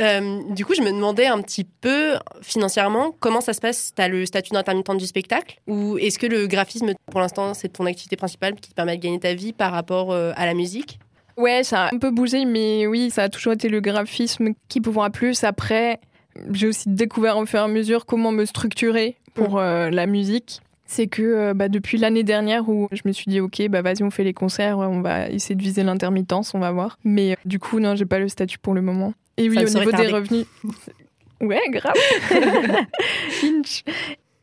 Euh, du coup, je me demandais un petit peu financièrement comment ça se passe? Tu as le statut d'intermittent du spectacle ou est-ce que le graphisme, pour l'instant, c'est ton activité principale qui te permet de gagner ta vie par rapport euh, à la musique? Ouais, ça a un peu bougé, mais oui, ça a toujours été le graphisme qui pourra plus. Après, j'ai aussi découvert au fur et à mesure comment me structurer pour euh, la musique. C'est que euh, bah, depuis l'année dernière où je me suis dit ok bah vas-y on fait les concerts on va essayer de viser l'intermittence on va voir mais euh, du coup non j'ai pas le statut pour le moment et oui Ça au niveau des revenus [laughs] ouais grave Inch.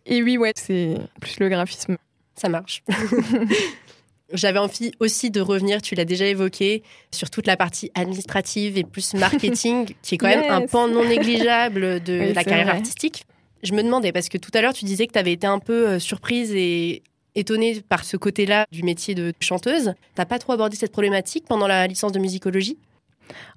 et oui ouais c'est plus le graphisme Ça marche. [laughs] J'avais envie aussi de revenir, tu l'as déjà évoqué, sur toute la partie administrative et plus marketing, [laughs] qui est quand même un pan non négligeable de Oui, la carrière vrai. artistique. Je me demandais, parce que tout à l'heure, tu disais que tu avais été un peu euh, surprise et étonnée par ce côté-là du métier de chanteuse. T'as pas trop abordé cette problématique pendant la licence de musicologie?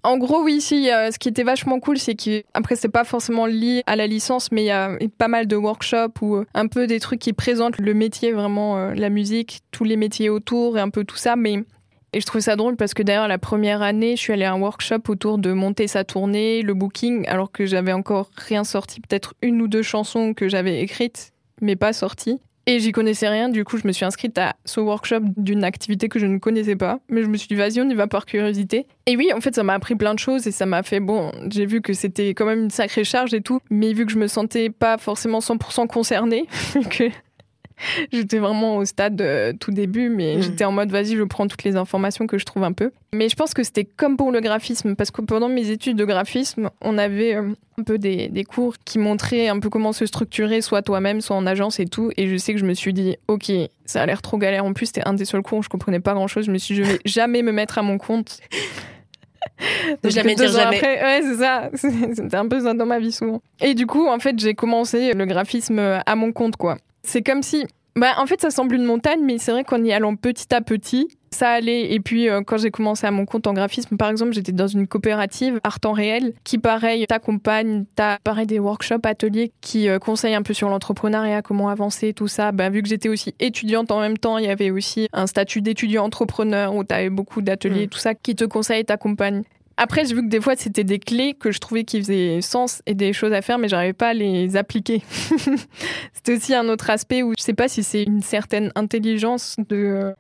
En gros, oui, si, euh, ce qui était vachement cool, c'est que, après, c'est pas forcément lié à la licence, mais il y a pas mal de workshops ou euh, un peu des trucs qui présentent le métier, vraiment, euh, la musique, tous les métiers autour et un peu tout ça. Mais, et je trouve ça drôle parce que d'ailleurs, la première année, je suis allée à un workshop autour de monter sa tournée, le booking, alors que j'avais encore rien sorti, peut-être une ou deux chansons que j'avais écrites, mais pas sorties. Et j'y connaissais rien, du coup je me suis inscrite à ce workshop d'une activité que je ne connaissais pas. Mais je me suis dit vas-y on y va par curiosité. Et oui en fait ça m'a appris plein de choses et ça m'a fait bon, j'ai vu que c'était quand même une sacrée charge et tout. Mais vu que je me sentais pas forcément 100% concernée, [laughs] que [laughs] j'étais vraiment au stade euh, tout début, mais Mhm. j'étais en mode vas-y je prends toutes les informations que je trouve un peu. Mais je pense que c'était comme pour le graphisme, parce que pendant mes études de graphisme, on avait euh, un peu des, des cours qui montraient un peu comment se structurer, soit toi-même, soit en agence et tout. Et je sais que je me suis dit, ok, ça a l'air trop galère. En plus, c'était un des seuls cours où je comprenais pas grand-chose. Je me suis dit, je vais [laughs] jamais me mettre à mon compte. [laughs] Jamais dire jamais. Après, ouais, c'est ça. C'était un peu ça dans ma vie souvent. Et du coup, en fait, j'ai commencé le graphisme à mon compte, quoi. C'est comme si. Bah, en fait, ça semble une montagne, mais c'est vrai qu'en y allant petit à petit, ça allait. Et puis, euh, quand j'ai commencé à mon compte en graphisme, par exemple, j'étais dans une coopérative art en réel qui, pareil, t'accompagne, t'as pareil des workshops, ateliers qui euh, conseillent un peu sur l'entrepreneuriat, comment avancer, tout ça. Bah, vu que j'étais aussi étudiante en même temps, il y avait aussi un statut d'étudiant entrepreneur où t'avais beaucoup d'ateliers, mm. tout ça, qui te conseillent et t'accompagnent. Après, j'ai vu que des fois, c'était des clés que je trouvais qui faisaient sens et des choses à faire, mais j'arrivais pas à les appliquer. [laughs] c'était aussi un autre aspect où je sais pas si c'est une certaine intelligence de euh,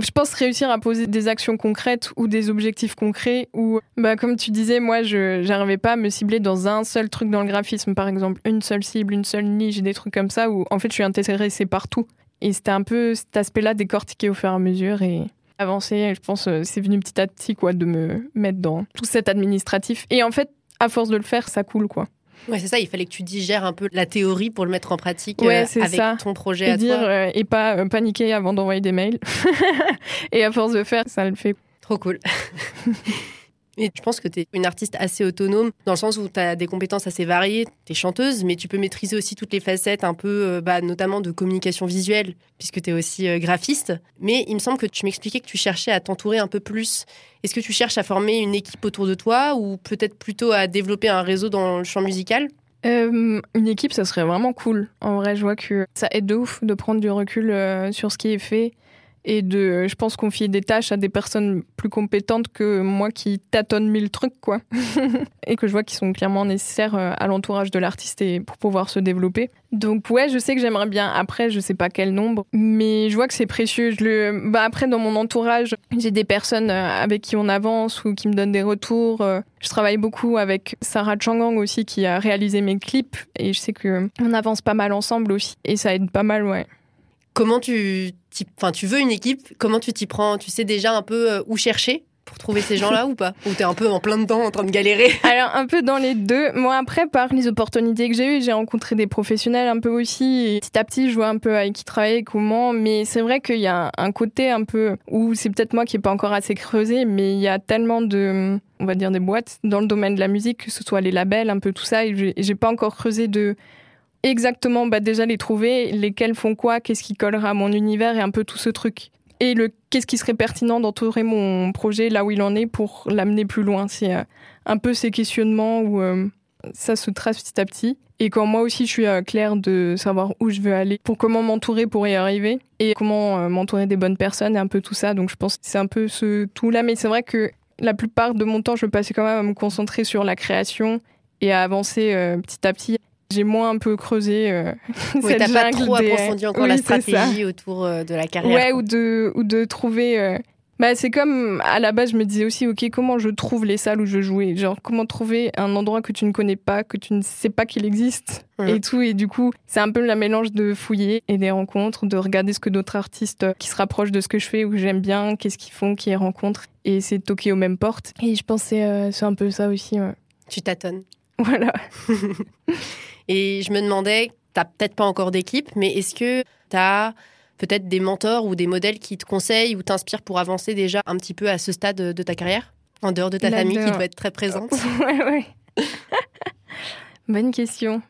je pense réussir à poser des actions concrètes ou des objectifs concrets ou, bah, comme tu disais, moi, je n'arrivais pas à me cibler dans un seul truc dans le graphisme, par exemple, une seule cible, une seule niche, des trucs comme ça où, en fait, je suis intéressée partout. Et c'était un peu cet aspect-là décortiqué au fur et à mesure et avancer. Je pense euh, c'est venu petit à petit, quoi, de me mettre dans tout cet administratif. Et en fait, à force de le faire, ça coule, quoi. Ouais, c'est ça. Il fallait que tu digères un peu la théorie pour le mettre en pratique euh, avec ton projet et à dire, toi. Euh, et pas euh, paniquer avant d'envoyer des mails. [laughs] et à force de faire, ça le fait. Trop cool. [laughs] Et je pense que tu es une artiste assez autonome, dans le sens où tu as des compétences assez variées. Tu es chanteuse, mais tu peux maîtriser aussi toutes les facettes, un peu, bah, notamment de communication visuelle, puisque tu es aussi graphiste. Mais il me semble que tu m'expliquais que tu cherchais à t'entourer un peu plus. Est-ce que tu cherches à former une équipe autour de toi, ou peut-être plutôt à développer un réseau dans le champ musical? Une équipe, ça serait vraiment cool. En vrai, je vois que ça aide de ouf de prendre du recul sur ce qui est fait et de, je pense, confier des tâches à des personnes plus compétentes que moi qui tâtonne mille trucs, quoi. [laughs] et que je vois qui sont clairement nécessaires euh, à l'entourage de l'artiste et pour pouvoir se développer. Donc ouais, je sais que j'aimerais bien. Après, je sais pas quel nombre, mais je vois que c'est précieux. Bah après dans mon entourage, j'ai des personnes euh, avec qui on avance ou qui me donnent des retours. Euh. Je travaille beaucoup avec Sarah Changang aussi qui a réalisé mes clips et je sais que on avance pas mal ensemble aussi et ça aide pas mal, ouais. Comment tu, enfin, tu veux une équipe Comment tu t'y prends? Tu sais déjà un peu euh, où chercher pour trouver ces gens-là ou pas? Ou t'es un peu en plein dedans, en train de galérer? [laughs] Alors un peu dans les deux. Moi après, par les opportunités que j'ai eues, j'ai rencontré des professionnels un peu aussi. Et petit à petit, je vois un peu avec qui travailler, comment. Mais c'est vrai qu'il y a un côté un peu où c'est peut-être moi qui n'ai pas encore assez creusé, mais il y a tellement de, on va dire des boîtes dans le domaine de la musique, que ce soit les labels, un peu tout ça. Et j'ai pas encore creusé de exactement bah déjà les trouver, lesquels font quoi, qu'est-ce qui collera à mon univers et un peu tout ce truc. Et le qu'est-ce qui serait pertinent d'entourer mon projet là où il en est pour l'amener plus loin. C'est euh, un peu ces questionnements où euh, ça se trace petit à petit. Et quand moi aussi je suis euh, claire de savoir où je veux aller, pour comment m'entourer pour y arriver, et comment m'entourer des bonnes personnes et un peu tout ça. Donc je pense que c'est un peu ce tout-là. Mais c'est vrai que la plupart de mon temps, je passais quand même à me concentrer sur la création et à avancer petit à petit j'ai moins un peu creusé euh, oui, cette pas trop approfondi encore la stratégie autour euh, de la carrière. Ouais, ou de, ou de trouver... Euh, bah, c'est comme, à la base, je me disais aussi, OK, comment je trouve les salles où je jouais? Genre, comment trouver un endroit que tu ne connais pas, que tu ne sais pas qu'il existe? Et tout. Et du coup, c'est un peu la mélange de fouiller et des rencontres, de regarder ce que d'autres artistes qui se rapprochent de ce que je fais, ou j'aime bien, qu'est-ce qu'ils font, qui les rencontrent, et c'est toquer aux mêmes portes. Et je pense que c'est un peu ça aussi. Tu tâtonnes. Voilà. [laughs] Et je me demandais, tu peut-être pas encore d'équipe, mais est-ce que tu as peut-être des mentors ou des modèles qui te conseillent ou t'inspirent pour avancer déjà un petit peu à ce stade de ta carrière, en dehors de ta famille qui doit être très présente [laughs] Ouais, ouais. [laughs] Bonne question.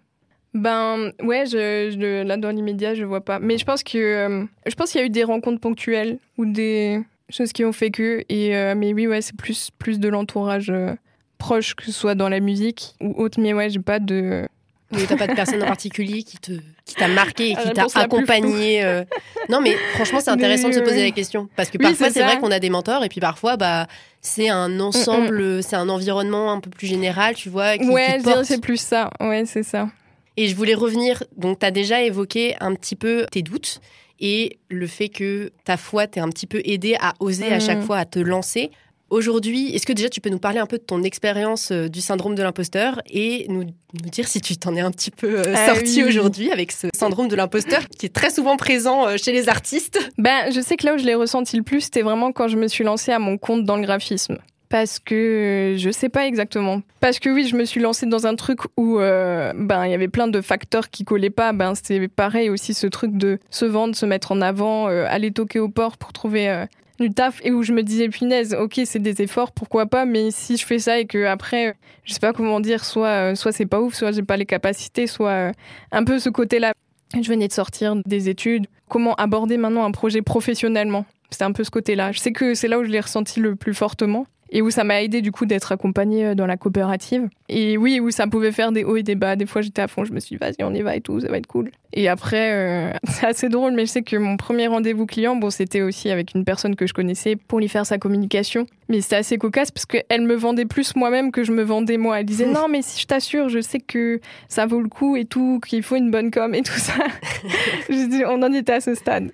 Ben ouais, je, là dans l'immédiat, je vois pas. Mais je pense que euh, je pense qu'il y a eu des rencontres ponctuelles ou des choses qui ont fait que. Et euh, mais oui, ouais, c'est plus plus de l'entourage euh, proche que ce soit dans la musique ou autre. Mais ouais, j'ai pas de tu t'as pas de personne en [laughs] particulier qui te qui t'a marqué et qui t'a accompagné. Euh. Non, mais franchement, c'est intéressant de se poser la question parce que parfois c'est vrai qu'on a des mentors et puis parfois bah c'est un mm, ensemble, mm. c'est un environnement un peu plus général, tu vois. Qui, ouais, c'est plus ça. Ouais, c'est ça. Et je voulais revenir. Donc, tu as déjà évoqué un petit peu tes doutes et le fait que ta foi t'ait un petit peu aidé à oser à chaque mm. fois à te lancer. Aujourd'hui, est-ce que déjà tu peux nous parler un peu de ton expérience euh, du syndrome de l'imposteur et nous, nous, dire si tu t'en es un petit peu euh, ah sorti aujourd'hui avec ce syndrome de l'imposteur qui est très souvent présent euh, chez les artistes? Ben, je sais que là où je l'ai ressenti le plus, c'était vraiment quand je me suis lancée à mon compte dans le graphisme. Parce que je sais pas exactement. Parce que oui, je me suis lancée dans un truc où ben il y avait plein de facteurs qui collaient pas. Ben c'est pareil aussi ce truc de se vendre, se mettre en avant, aller toquer au port pour trouver du taf et où je me disais punaise ok c'est des efforts pourquoi pas mais si je fais ça et que après je sais pas comment dire soit euh, soit c'est pas ouf soit j'ai pas les capacités soit euh, un peu ce côté là je venais de sortir des études. Comment aborder maintenant un projet professionnellement? C'était un peu ce côté-là. Je sais que c'est là où je l'ai ressenti le plus fortement et où ça m'a aidé du coup d'être accompagnée euh, dans la coopérative. Et oui, où ça pouvait faire des hauts et des bas. Des fois, j'étais à fond, je me suis dit, vas-y, on y va et tout, ça va être cool. Et après, euh, [laughs] c'est assez drôle, mais je sais que mon premier rendez-vous client, bon, c'était aussi avec une personne que je connaissais pour lui faire sa communication. Mais c'était assez cocasse parce qu'elle me vendait plus moi-même que je me vendais moi. Elle disait, [laughs] non, mais si je t'assure, je sais que ça vaut le coup et tout, qu'il faut une bonne com et tout ça. [laughs] je dis, on en était à ce stade.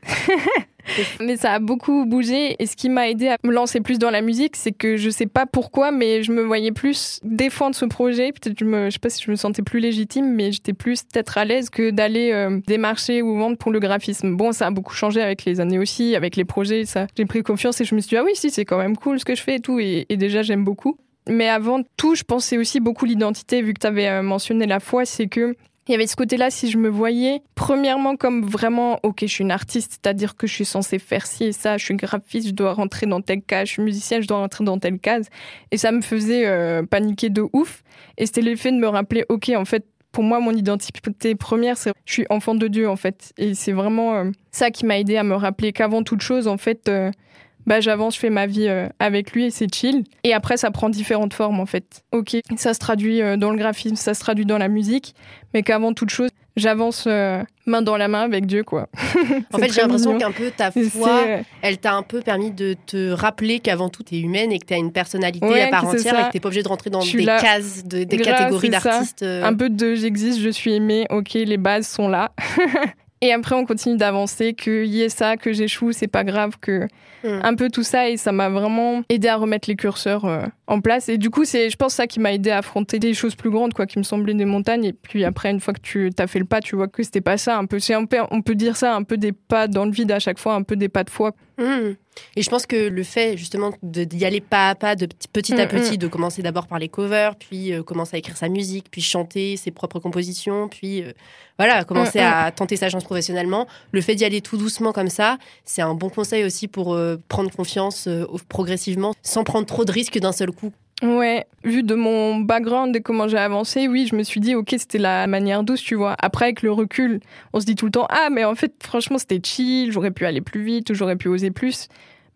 Mais ça a beaucoup bougé et ce qui m'a aidé à me lancer plus dans la musique, c'est que je sais pas pourquoi, mais je me voyais plus défendre ce projet. Peut-être je me, sais pas si je me sentais plus légitime, mais j'étais plus peut-être à l'aise que d'aller euh, démarcher ou vendre pour le graphisme. Bon, ça a beaucoup changé avec les années aussi, avec les projets, ça. J'ai pris confiance et je me suis dit ah oui si c'est quand même cool ce que je fais et tout et, et déjà j'aime beaucoup. Mais avant tout, je pensais aussi beaucoup l'identité, vu que tu avais euh, mentionné la foi, c'est que il y avait ce côté-là, si je me voyais, premièrement comme vraiment, ok, je suis une artiste, c'est-à-dire que je suis censée faire ci et ça, je suis graphiste, je dois rentrer dans telle case, je suis musicienne, je dois rentrer dans telle case. Et ça me faisait euh, paniquer de ouf. Et c'était l'effet de me rappeler, ok, en fait, pour moi, mon identité première, c'est je suis enfant de Dieu, en fait. Et c'est vraiment euh, ça qui m'a aidé à me rappeler qu'avant toute chose, en fait, euh, bah, j'avance, je fais ma vie euh, avec lui et c'est chill. Et après, ça prend différentes formes en fait. Ok, ça se traduit euh, dans le graphisme, ça se traduit dans la musique, mais qu'avant toute chose, j'avance euh, main dans la main avec Dieu, quoi. [laughs] en fait, j'ai l'impression qu'un peu ta foi, elle t'a un peu permis de te rappeler qu'avant tout, tu es humaine et que tu as une personnalité à part entière et que tu pas obligé de rentrer dans des cases, des catégories d'artistes. Un peu de j'existe, je suis aimée, ok, les bases sont là. [laughs] Et après, on continue d'avancer, qu'il y ait ça, que j'échoue, c'est pas grave, que hmm. un peu tout ça. Et ça m'a vraiment aidé à remettre les curseurs euh, en place. Et du coup, c'est, je pense, ça qui m'a aidé à affronter des choses plus grandes, quoi, qui me semblaient des montagnes. Et puis après, une fois que tu as fait le pas, tu vois que c'était pas ça. Un peu, c'est un peu, on peut dire ça, un peu des pas dans le vide à chaque fois, un peu des pas de foi. Hmm. Et je pense que le fait justement d'y aller pas à pas, de petit à mm, petit, mm. de commencer d'abord par les covers, puis euh, commencer à écrire sa musique, puis chanter ses propres compositions, puis euh, voilà, commencer mm, à tenter sa chance professionnellement. Le fait d'y aller tout doucement comme ça, c'est un bon conseil aussi pour euh, prendre confiance progressivement, sans prendre trop de risques d'un seul coup. Ouais, vu de mon background et comment j'ai avancé, oui, je me suis dit, ok, c'était la manière douce, tu vois. Après, avec le recul, on se dit tout le temps, ah, mais en fait, franchement, c'était chill, j'aurais pu aller plus vite, j'aurais pu oser plus.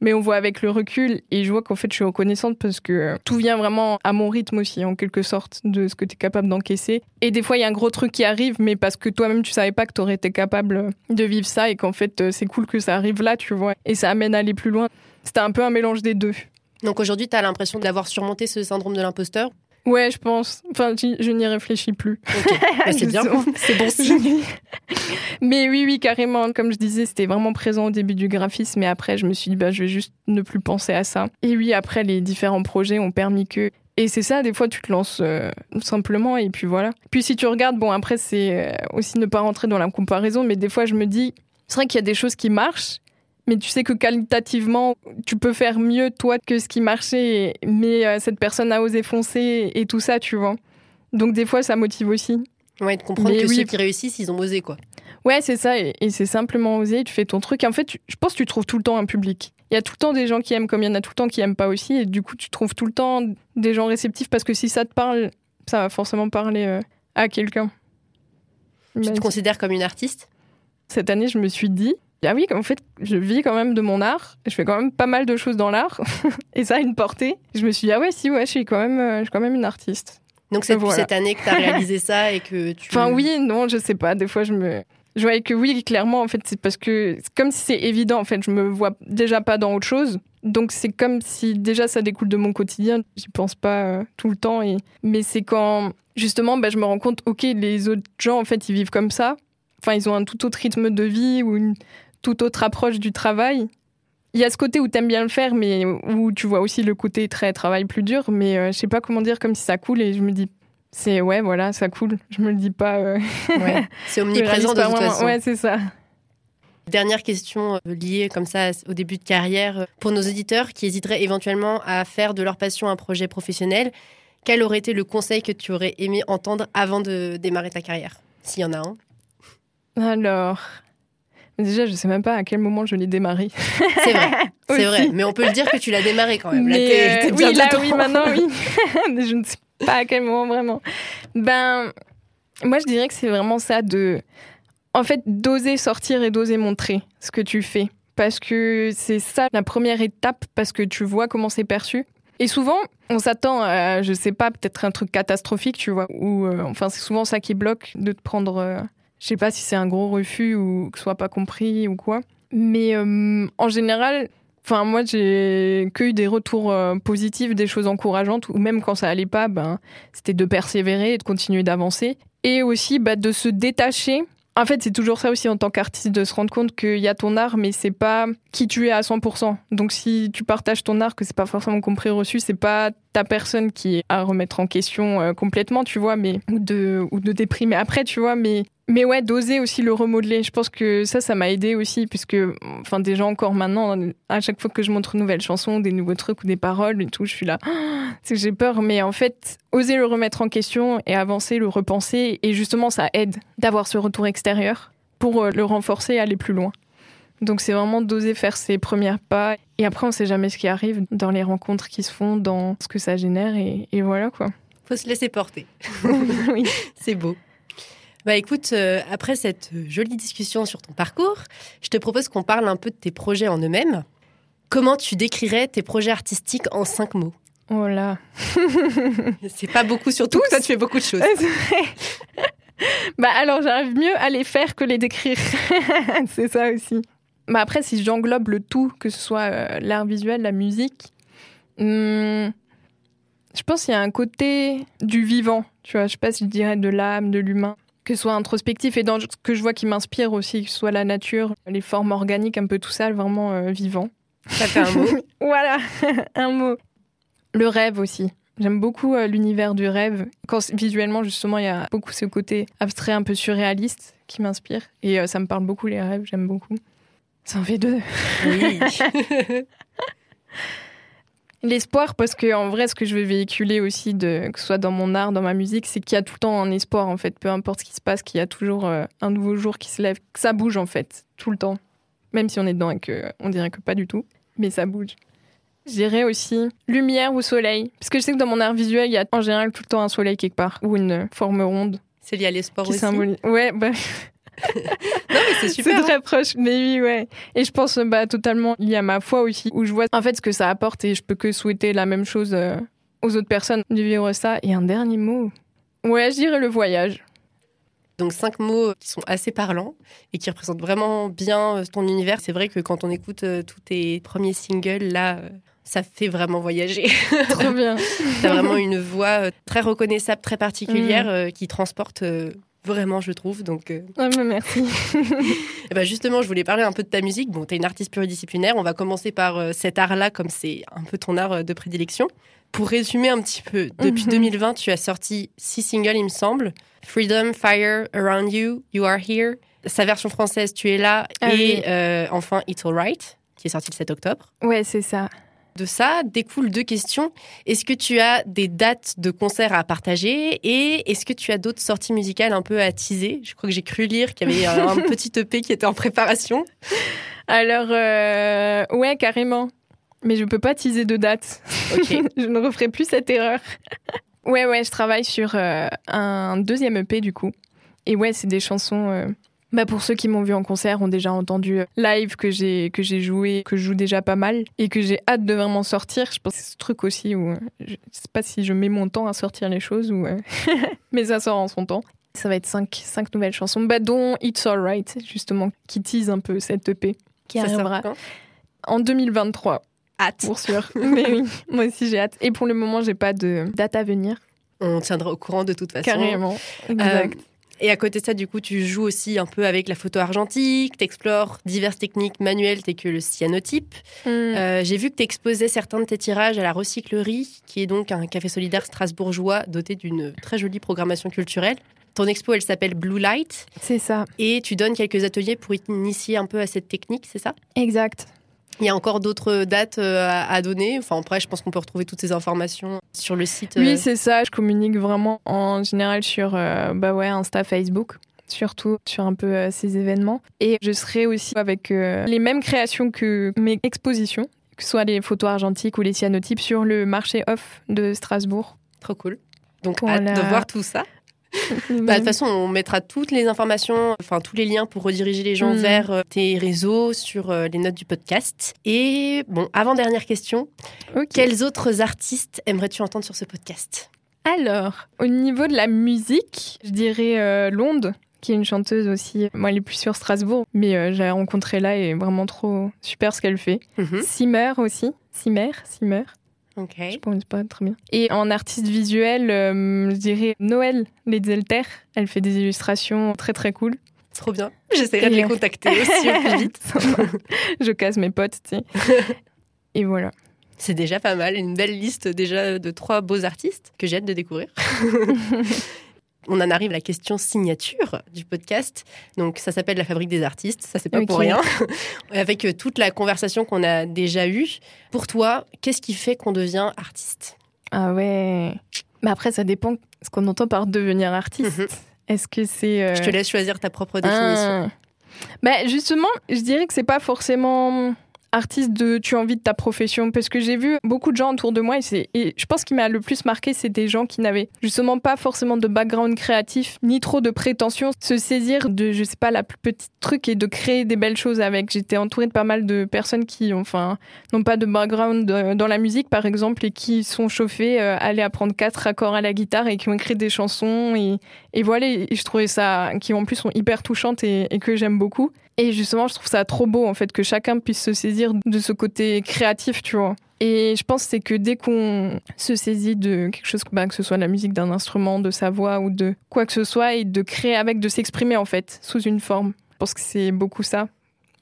Mais on voit avec le recul et je vois qu'en fait, je suis reconnaissante parce que tout vient vraiment à mon rythme aussi, en quelque sorte, de ce que tu es capable d'encaisser. Et des fois, il y a un gros truc qui arrive, mais parce que toi-même, tu savais pas que tu aurais été capable de vivre ça et qu'en fait, c'est cool que ça arrive là, tu vois. Et ça amène à aller plus loin. C'était un peu un mélange des deux. Donc aujourd'hui, tu as l'impression d'avoir surmonté ce syndrome de l'imposteur Ouais, je pense. Enfin, je, n'y réfléchis plus. [laughs] Bah, c'est bien, c'est bon signe. [laughs] mais oui, oui, carrément. Comme je disais, c'était vraiment présent au début du graphisme, mais après, je me suis dit, bah, je vais juste ne plus penser à ça. Et oui, après, les différents projets ont permis que. Et c'est ça, des fois, tu te lances euh, simplement, et puis voilà. Puis si tu regardes, bon, après, c'est euh, aussi ne pas rentrer dans la comparaison, mais des fois, je me dis, c'est vrai qu'il y a des choses qui marchent, mais tu sais que qualitativement, tu peux faire mieux toi que ce qui marchait, mais euh, cette personne a osé foncer et tout ça, tu vois. Donc des fois, ça motive aussi. Ouais, de comprendre que ceux qui réussissent, ils ont osé, quoi. Ouais, c'est ça, et, c'est simplement oser, tu fais ton truc. Et en fait, je pense que tu trouves tout le temps un public. Il y a tout le temps des gens qui aiment comme il y en a tout le temps qui aiment pas aussi, et du coup, tu trouves tout le temps des gens réceptifs parce que si ça te parle, ça va forcément parler euh, à quelqu'un. Tu te considères comme une artiste? Cette année, je me suis dit, ah oui, en fait, je vis quand même de mon art. Je fais quand même pas mal de choses dans l'art. [laughs] et ça a une portée. Je me suis dit, ah ouais, si, ouais, je suis quand même, euh, je suis quand même une artiste. Donc c'est depuis cette année que tu as réalisé [laughs] ça et que tu... Enfin oui, non, je sais pas. Des fois, je me... Je voyais que oui, clairement, en fait, c'est parce que... C'est comme si c'est évident, en fait. Je me vois déjà pas dans autre chose. Donc c'est comme si déjà ça découle de mon quotidien. J'y pense pas euh, tout le temps. Et... Mais c'est quand, justement, bah, je me rends compte, ok, les autres gens, en fait, ils vivent comme ça. Enfin, ils ont un tout autre rythme de vie ou une toute autre approche du travail. Il y a ce côté où tu aimes bien le faire, mais où tu vois aussi le côté très travail plus dur. Mais euh, je sais pas comment dire, comme si ça coule et je me dis, c'est ouais, voilà, ça coule. Je me le dis pas. Euh, [laughs] c'est omniprésent de toute façon. Ouais, c'est ça. Dernière question euh, liée comme ça au début de carrière pour nos auditeurs qui hésiteraient éventuellement à faire de leur passion un projet professionnel. Quel aurait été le conseil que tu aurais aimé entendre avant de démarrer ta carrière, s'il y en a un? Alors, Déjà, je sais même pas à quel moment je l'ai démarré. [laughs] C'est vrai, c'est vrai. Mais on peut le dire que tu l'as démarré quand même. là, euh, oui, là, oui, maintenant, oui. Mais [laughs] je ne sais pas à quel moment vraiment. Ben, moi, je dirais que c'est vraiment ça de, en fait, d'oser sortir et d'oser montrer ce que tu fais. parce que c'est ça la première étape, parce que tu vois comment c'est perçu. Et souvent, on s'attend à, je sais pas, peut-être un truc catastrophique, tu vois, ou euh, enfin c'est souvent ça qui bloque de te prendre, euh, je sais pas si c'est un gros refus ou que ce soit pas compris ou quoi. Mais euh, en général, enfin moi j'ai que eu des retours positifs, des choses encourageantes, ou même quand ça allait pas, ben c'était de persévérer et de continuer d'avancer, et aussi bah, de se détacher en fait, c'est toujours ça aussi en tant qu'artiste de se rendre compte qu'il y a ton art, mais c'est pas qui tu es à 100%. Donc si tu partages ton art, que c'est pas forcément compris reçu, c'est pas ta personne qui est à remettre en question euh, complètement, tu vois, mais ou de ou de déprimer après, tu vois, mais mais ouais, d'oser aussi le remodeler. Je pense que ça, ça m'a aidé aussi, puisque, enfin, déjà encore maintenant, à chaque fois que je montre une nouvelle chanson, des nouveaux trucs ou des paroles et tout, je suis là, c'est que j'ai peur. Mais en fait, oser le remettre en question et avancer, le repenser, et justement, ça aide d'avoir ce retour extérieur pour euh, le renforcer et aller plus loin. Donc c'est vraiment d'oser faire ses premiers pas. Et après, on sait jamais ce qui arrive dans les rencontres qui se font, dans ce que ça génère, et, et voilà quoi. Faut se laisser porter. [laughs] oui. C'est beau. Bah écoute, euh, après cette jolie discussion sur ton parcours, je te propose qu'on parle un peu de tes projets en eux-mêmes. Comment tu décrirais tes projets artistiques en cinq mots? Oh là [laughs] C'est pas beaucoup, surtout toi tu fais beaucoup de choses. [laughs] bah alors j'arrive mieux à les faire que les décrire. [laughs] C'est ça aussi. Bah après, si j'englobe le tout, que ce soit euh, l'art visuel, la musique, hmm, je pense qu'il y a un côté du vivant. Tu vois, je sais pas si je dirais de l'âme, de l'humain que ce soit introspectif et dans ce que je vois qui m'inspire aussi, que ce soit la nature, les formes organiques, un peu tout ça, vraiment euh, vivant. Ça fait un mot. [laughs] voilà, [laughs] un mot. Le rêve aussi. J'aime beaucoup euh, l'univers du rêve. Quand visuellement, justement, il y a beaucoup ce côté abstrait, un peu surréaliste qui m'inspire. Et euh, ça me parle beaucoup, les rêves, j'aime beaucoup. Ça en fait deux. Oui. [laughs] L'espoir, parce que en vrai, ce que je veux véhiculer aussi, de, que ce soit dans mon art, dans ma musique, c'est qu'il y a tout le temps un espoir, en fait. Peu importe ce qui se passe, qu'il y a toujours euh, un nouveau jour qui se lève, que ça bouge, en fait, tout le temps. Même si on est dedans et qu'on dirait que pas du tout, mais ça bouge. Je dirais aussi lumière ou soleil. Parce que je sais que dans mon art visuel, il y a en général tout le temps un soleil quelque part, ou une forme ronde. C'est lié à l'espoir aussi. Symbolise... Ouais, bah. [laughs] [laughs] non, mais c'est super. C'est très hein. proche. Mais oui, ouais. Et je pense bah, totalement lié à ma foi aussi, où je vois en fait ce que ça apporte et je peux que souhaiter la même chose euh, aux autres personnes de vivre ça. Et un dernier mot. Ouais, je dirais le voyage. Donc cinq mots qui sont assez parlants et qui représentent vraiment bien euh, ton univers. C'est vrai que quand on écoute euh, tous tes premiers singles, là, ça fait vraiment voyager. [laughs] Trop bien. T'as vraiment une voix très reconnaissable, très particulière, mm. qui transporte vraiment, je trouve. Donc, euh. ah, merci. [laughs] et bah justement, je voulais parler un peu de ta musique. Bon, tu es une artiste pluridisciplinaire. On va commencer par euh, cet art-là, comme c'est un peu ton art euh, de prédilection. Pour résumer un petit peu, depuis 2020, mhm. tu as sorti six singles, il me semble. Freedom, Fire, Around You, You Are Here. Sa version française, Tu es là. Ah et enfin, It's Alright, qui est sorti le 7 octobre. Ouais, c'est ça de ça découlent deux questions. Est-ce que tu as des dates de concerts à partager et est-ce que tu as d'autres sorties musicales un peu à teaser? Je crois que j'ai cru lire qu'il y avait un [laughs] petit EP qui était en préparation. Alors, euh, ouais, carrément. Mais je ne peux pas teaser de dates. Ok. [laughs] je ne referai plus cette erreur. ouais, ouais, je travaille sur euh, un deuxième EP du coup. Et ouais, c'est des chansons euh, bah pour ceux qui m'ont vu en concert ont déjà entendu euh, live que j'ai que j'ai joué, que je joue déjà pas mal et que j'ai hâte de vraiment sortir. Je pense que c'est ce truc aussi où euh, je sais pas si je mets mon temps à sortir les choses ou euh, [laughs] mais ça sort en son temps. Ça va être cinq, cinq nouvelles chansons, bah, dont It's Alright justement qui tease un peu cette EP qui arrivera en 2023. Hâte. Pour sûr. [laughs] mais oui, moi aussi j'ai hâte. Et pour le moment, j'ai pas de date à venir. On tiendra au courant de toute façon. Carrément. Exact. Et à côté de ça, du coup, tu joues aussi un peu avec la photo argentique, tu explores diverses techniques manuelles telles que le cyanotype. Hmm. Euh, j'ai vu que tu exposais certains de tes tirages à la Recyclerie, qui est donc un café solidaire strasbourgeois doté d'une très jolie programmation culturelle. Ton expo, elle s'appelle Blue Light. C'est ça. Et tu donnes quelques ateliers pour initier un peu à cette technique, c'est ça? Exact. Il y a encore d'autres dates euh, à donner. Enfin, après, je pense qu'on peut retrouver toutes ces informations sur le site. Oui, euh. c'est ça. Je communique vraiment en général sur euh, bah ouais, Insta, Facebook surtout sur un peu ces événements. Et je serai aussi avec les mêmes créations que mes expositions, que ce soit les photos argentiques ou les cyanotypes, sur le marché off de Strasbourg. Trop cool. Donc, hâte de voir tout ça. [laughs] Bah, de toute façon, on mettra toutes les informations, enfin tous les liens pour rediriger les gens Mm. vers euh, tes réseaux sur euh, les notes du podcast. Et bon, avant-dernière question, quels autres artistes aimerais-tu entendre sur ce podcast? Alors, au niveau de la musique, je dirais euh, Londe, qui est une chanteuse aussi. Moi, elle est plus sur Strasbourg, mais euh, j'ai rencontré là et vraiment trop super ce qu'elle fait. Mhm. Simmer aussi. Simmer, Simmer. Ok. Je prononce pas très bien. Et en artiste visuel, euh, je dirais Noël Letzelter. Elle fait des illustrations très très cool. Trop bien. J'essaierai de les contacter aussi au plus vite. [laughs] je casse mes potes, tu sais. Et voilà. C'est déjà pas mal, une belle liste déjà de trois beaux artistes que j'ai hâte de découvrir. [laughs] On en arrive à la question signature du podcast. Donc ça s'appelle la fabrique des artistes, ça c'est pas pour rien. [laughs] Avec euh, toute la conversation qu'on a déjà eue, pour toi, qu'est-ce qui fait qu'on devient artiste? Ah ouais. Mais après, ça dépend ce qu'on entend par devenir artiste. Mhm. Est-ce que c'est. euh, Je te laisse choisir ta propre définition. Ah. Bah, justement, je dirais que c'est pas forcément artiste de tu as envie de ta profession parce que j'ai vu beaucoup de gens autour de moi et, c'est- et je pense qu'il m'a le plus marqué c'est des gens qui n'avaient justement pas forcément de background créatif ni trop de prétention se saisir de je sais pas la plus petite truc et de créer des belles choses avec j'étais entourée de pas mal de personnes qui enfin n'ont pas de background euh, dans la musique par exemple et qui sont chauffées euh, à aller apprendre quatre accords à la guitare et qui ont écrit des chansons et voilà, et je trouvais ça, qui en plus sont hyper touchantes et que j'aime beaucoup. Et justement, je trouve ça trop beau, en fait, que chacun puisse se saisir de ce côté créatif, tu vois. Et je pense c'est que dès qu'on se saisit de quelque chose, bah, que ce soit la musique d'un instrument, de sa voix ou de quoi que ce soit, et de créer avec, de s'exprimer, en fait, sous une forme. Je pense que c'est beaucoup ça.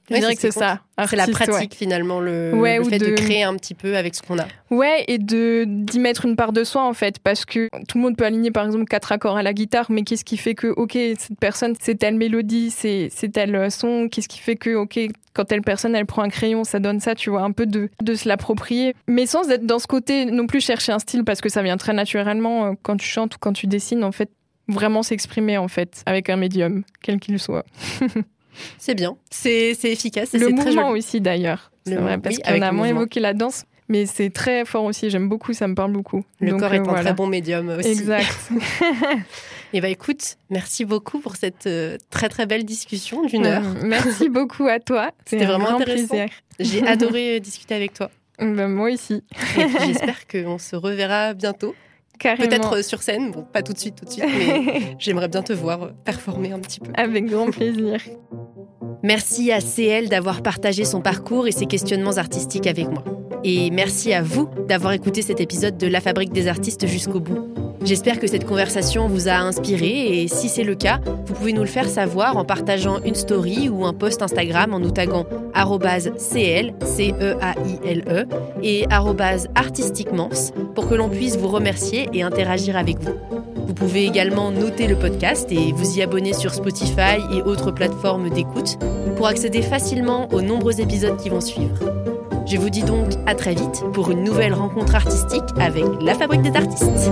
Je Ouais, dirais que c'est ça. C'est la ouais. pratique finalement, le, Ouais, le ou fait de... de- créer un petit peu avec ce qu'on a. Ouais, et de d'y mettre une part de soi en fait, parce que tout le monde peut aligner par exemple quatre accords à la guitare, mais qu'est-ce qui fait que ok cette personne c'est telle mélodie, c'est c'est tel son, qu'est-ce qui fait que ok quand telle personne elle prend un crayon ça donne ça, tu vois un peu de de se l'approprier, mais sans être dans ce côté non plus chercher un style parce que ça vient très naturellement euh, quand tu chantes ou quand tu dessines en fait vraiment s'exprimer en fait avec un médium quel qu'il soit. [laughs] C'est bien, c'est efficace et Le c'est très mouvement joli. aussi d'ailleurs, c'est vrai parce oui, qu'on a moins mouvement. évoqué la danse. Mais c'est très fort aussi, j'aime beaucoup, ça me parle beaucoup. Le Donc, corps euh, est un voilà. très bon médium aussi. Exact. [laughs] [laughs] Et bah écoute, merci beaucoup pour cette euh, très très belle discussion d'une heure. Euh, Merci [laughs] beaucoup à toi. C'était un vraiment intéressant. J'ai adoré euh, discuter avec toi. Ben, moi aussi, j'espère qu'on se reverra bientôt. Carrément. Peut-être euh, sur scène, bon pas tout de suite, tout de suite, mais [laughs] j'aimerais bien te voir performer un petit peu. Avec grand plaisir. Merci à CL d'avoir partagé son parcours et ses questionnements artistiques avec moi. Et merci à vous d'avoir écouté cet épisode de La Fabrique des artistes jusqu'au bout. J'espère que cette conversation vous a inspiré et si c'est le cas, vous pouvez nous le faire savoir en partageant une story ou un post Instagram en nous taguant CL, C-E-A-I-L-E, et arrobase artistiquements pour que l'on puisse vous remercier et interagir avec vous. Vous pouvez également noter le podcast et vous y abonner sur Spotify et autres plateformes d'écoute pour accéder facilement aux nombreux épisodes qui vont suivre. Je vous dis donc à très vite pour une nouvelle rencontre artistique avec la Fabrique des artistes.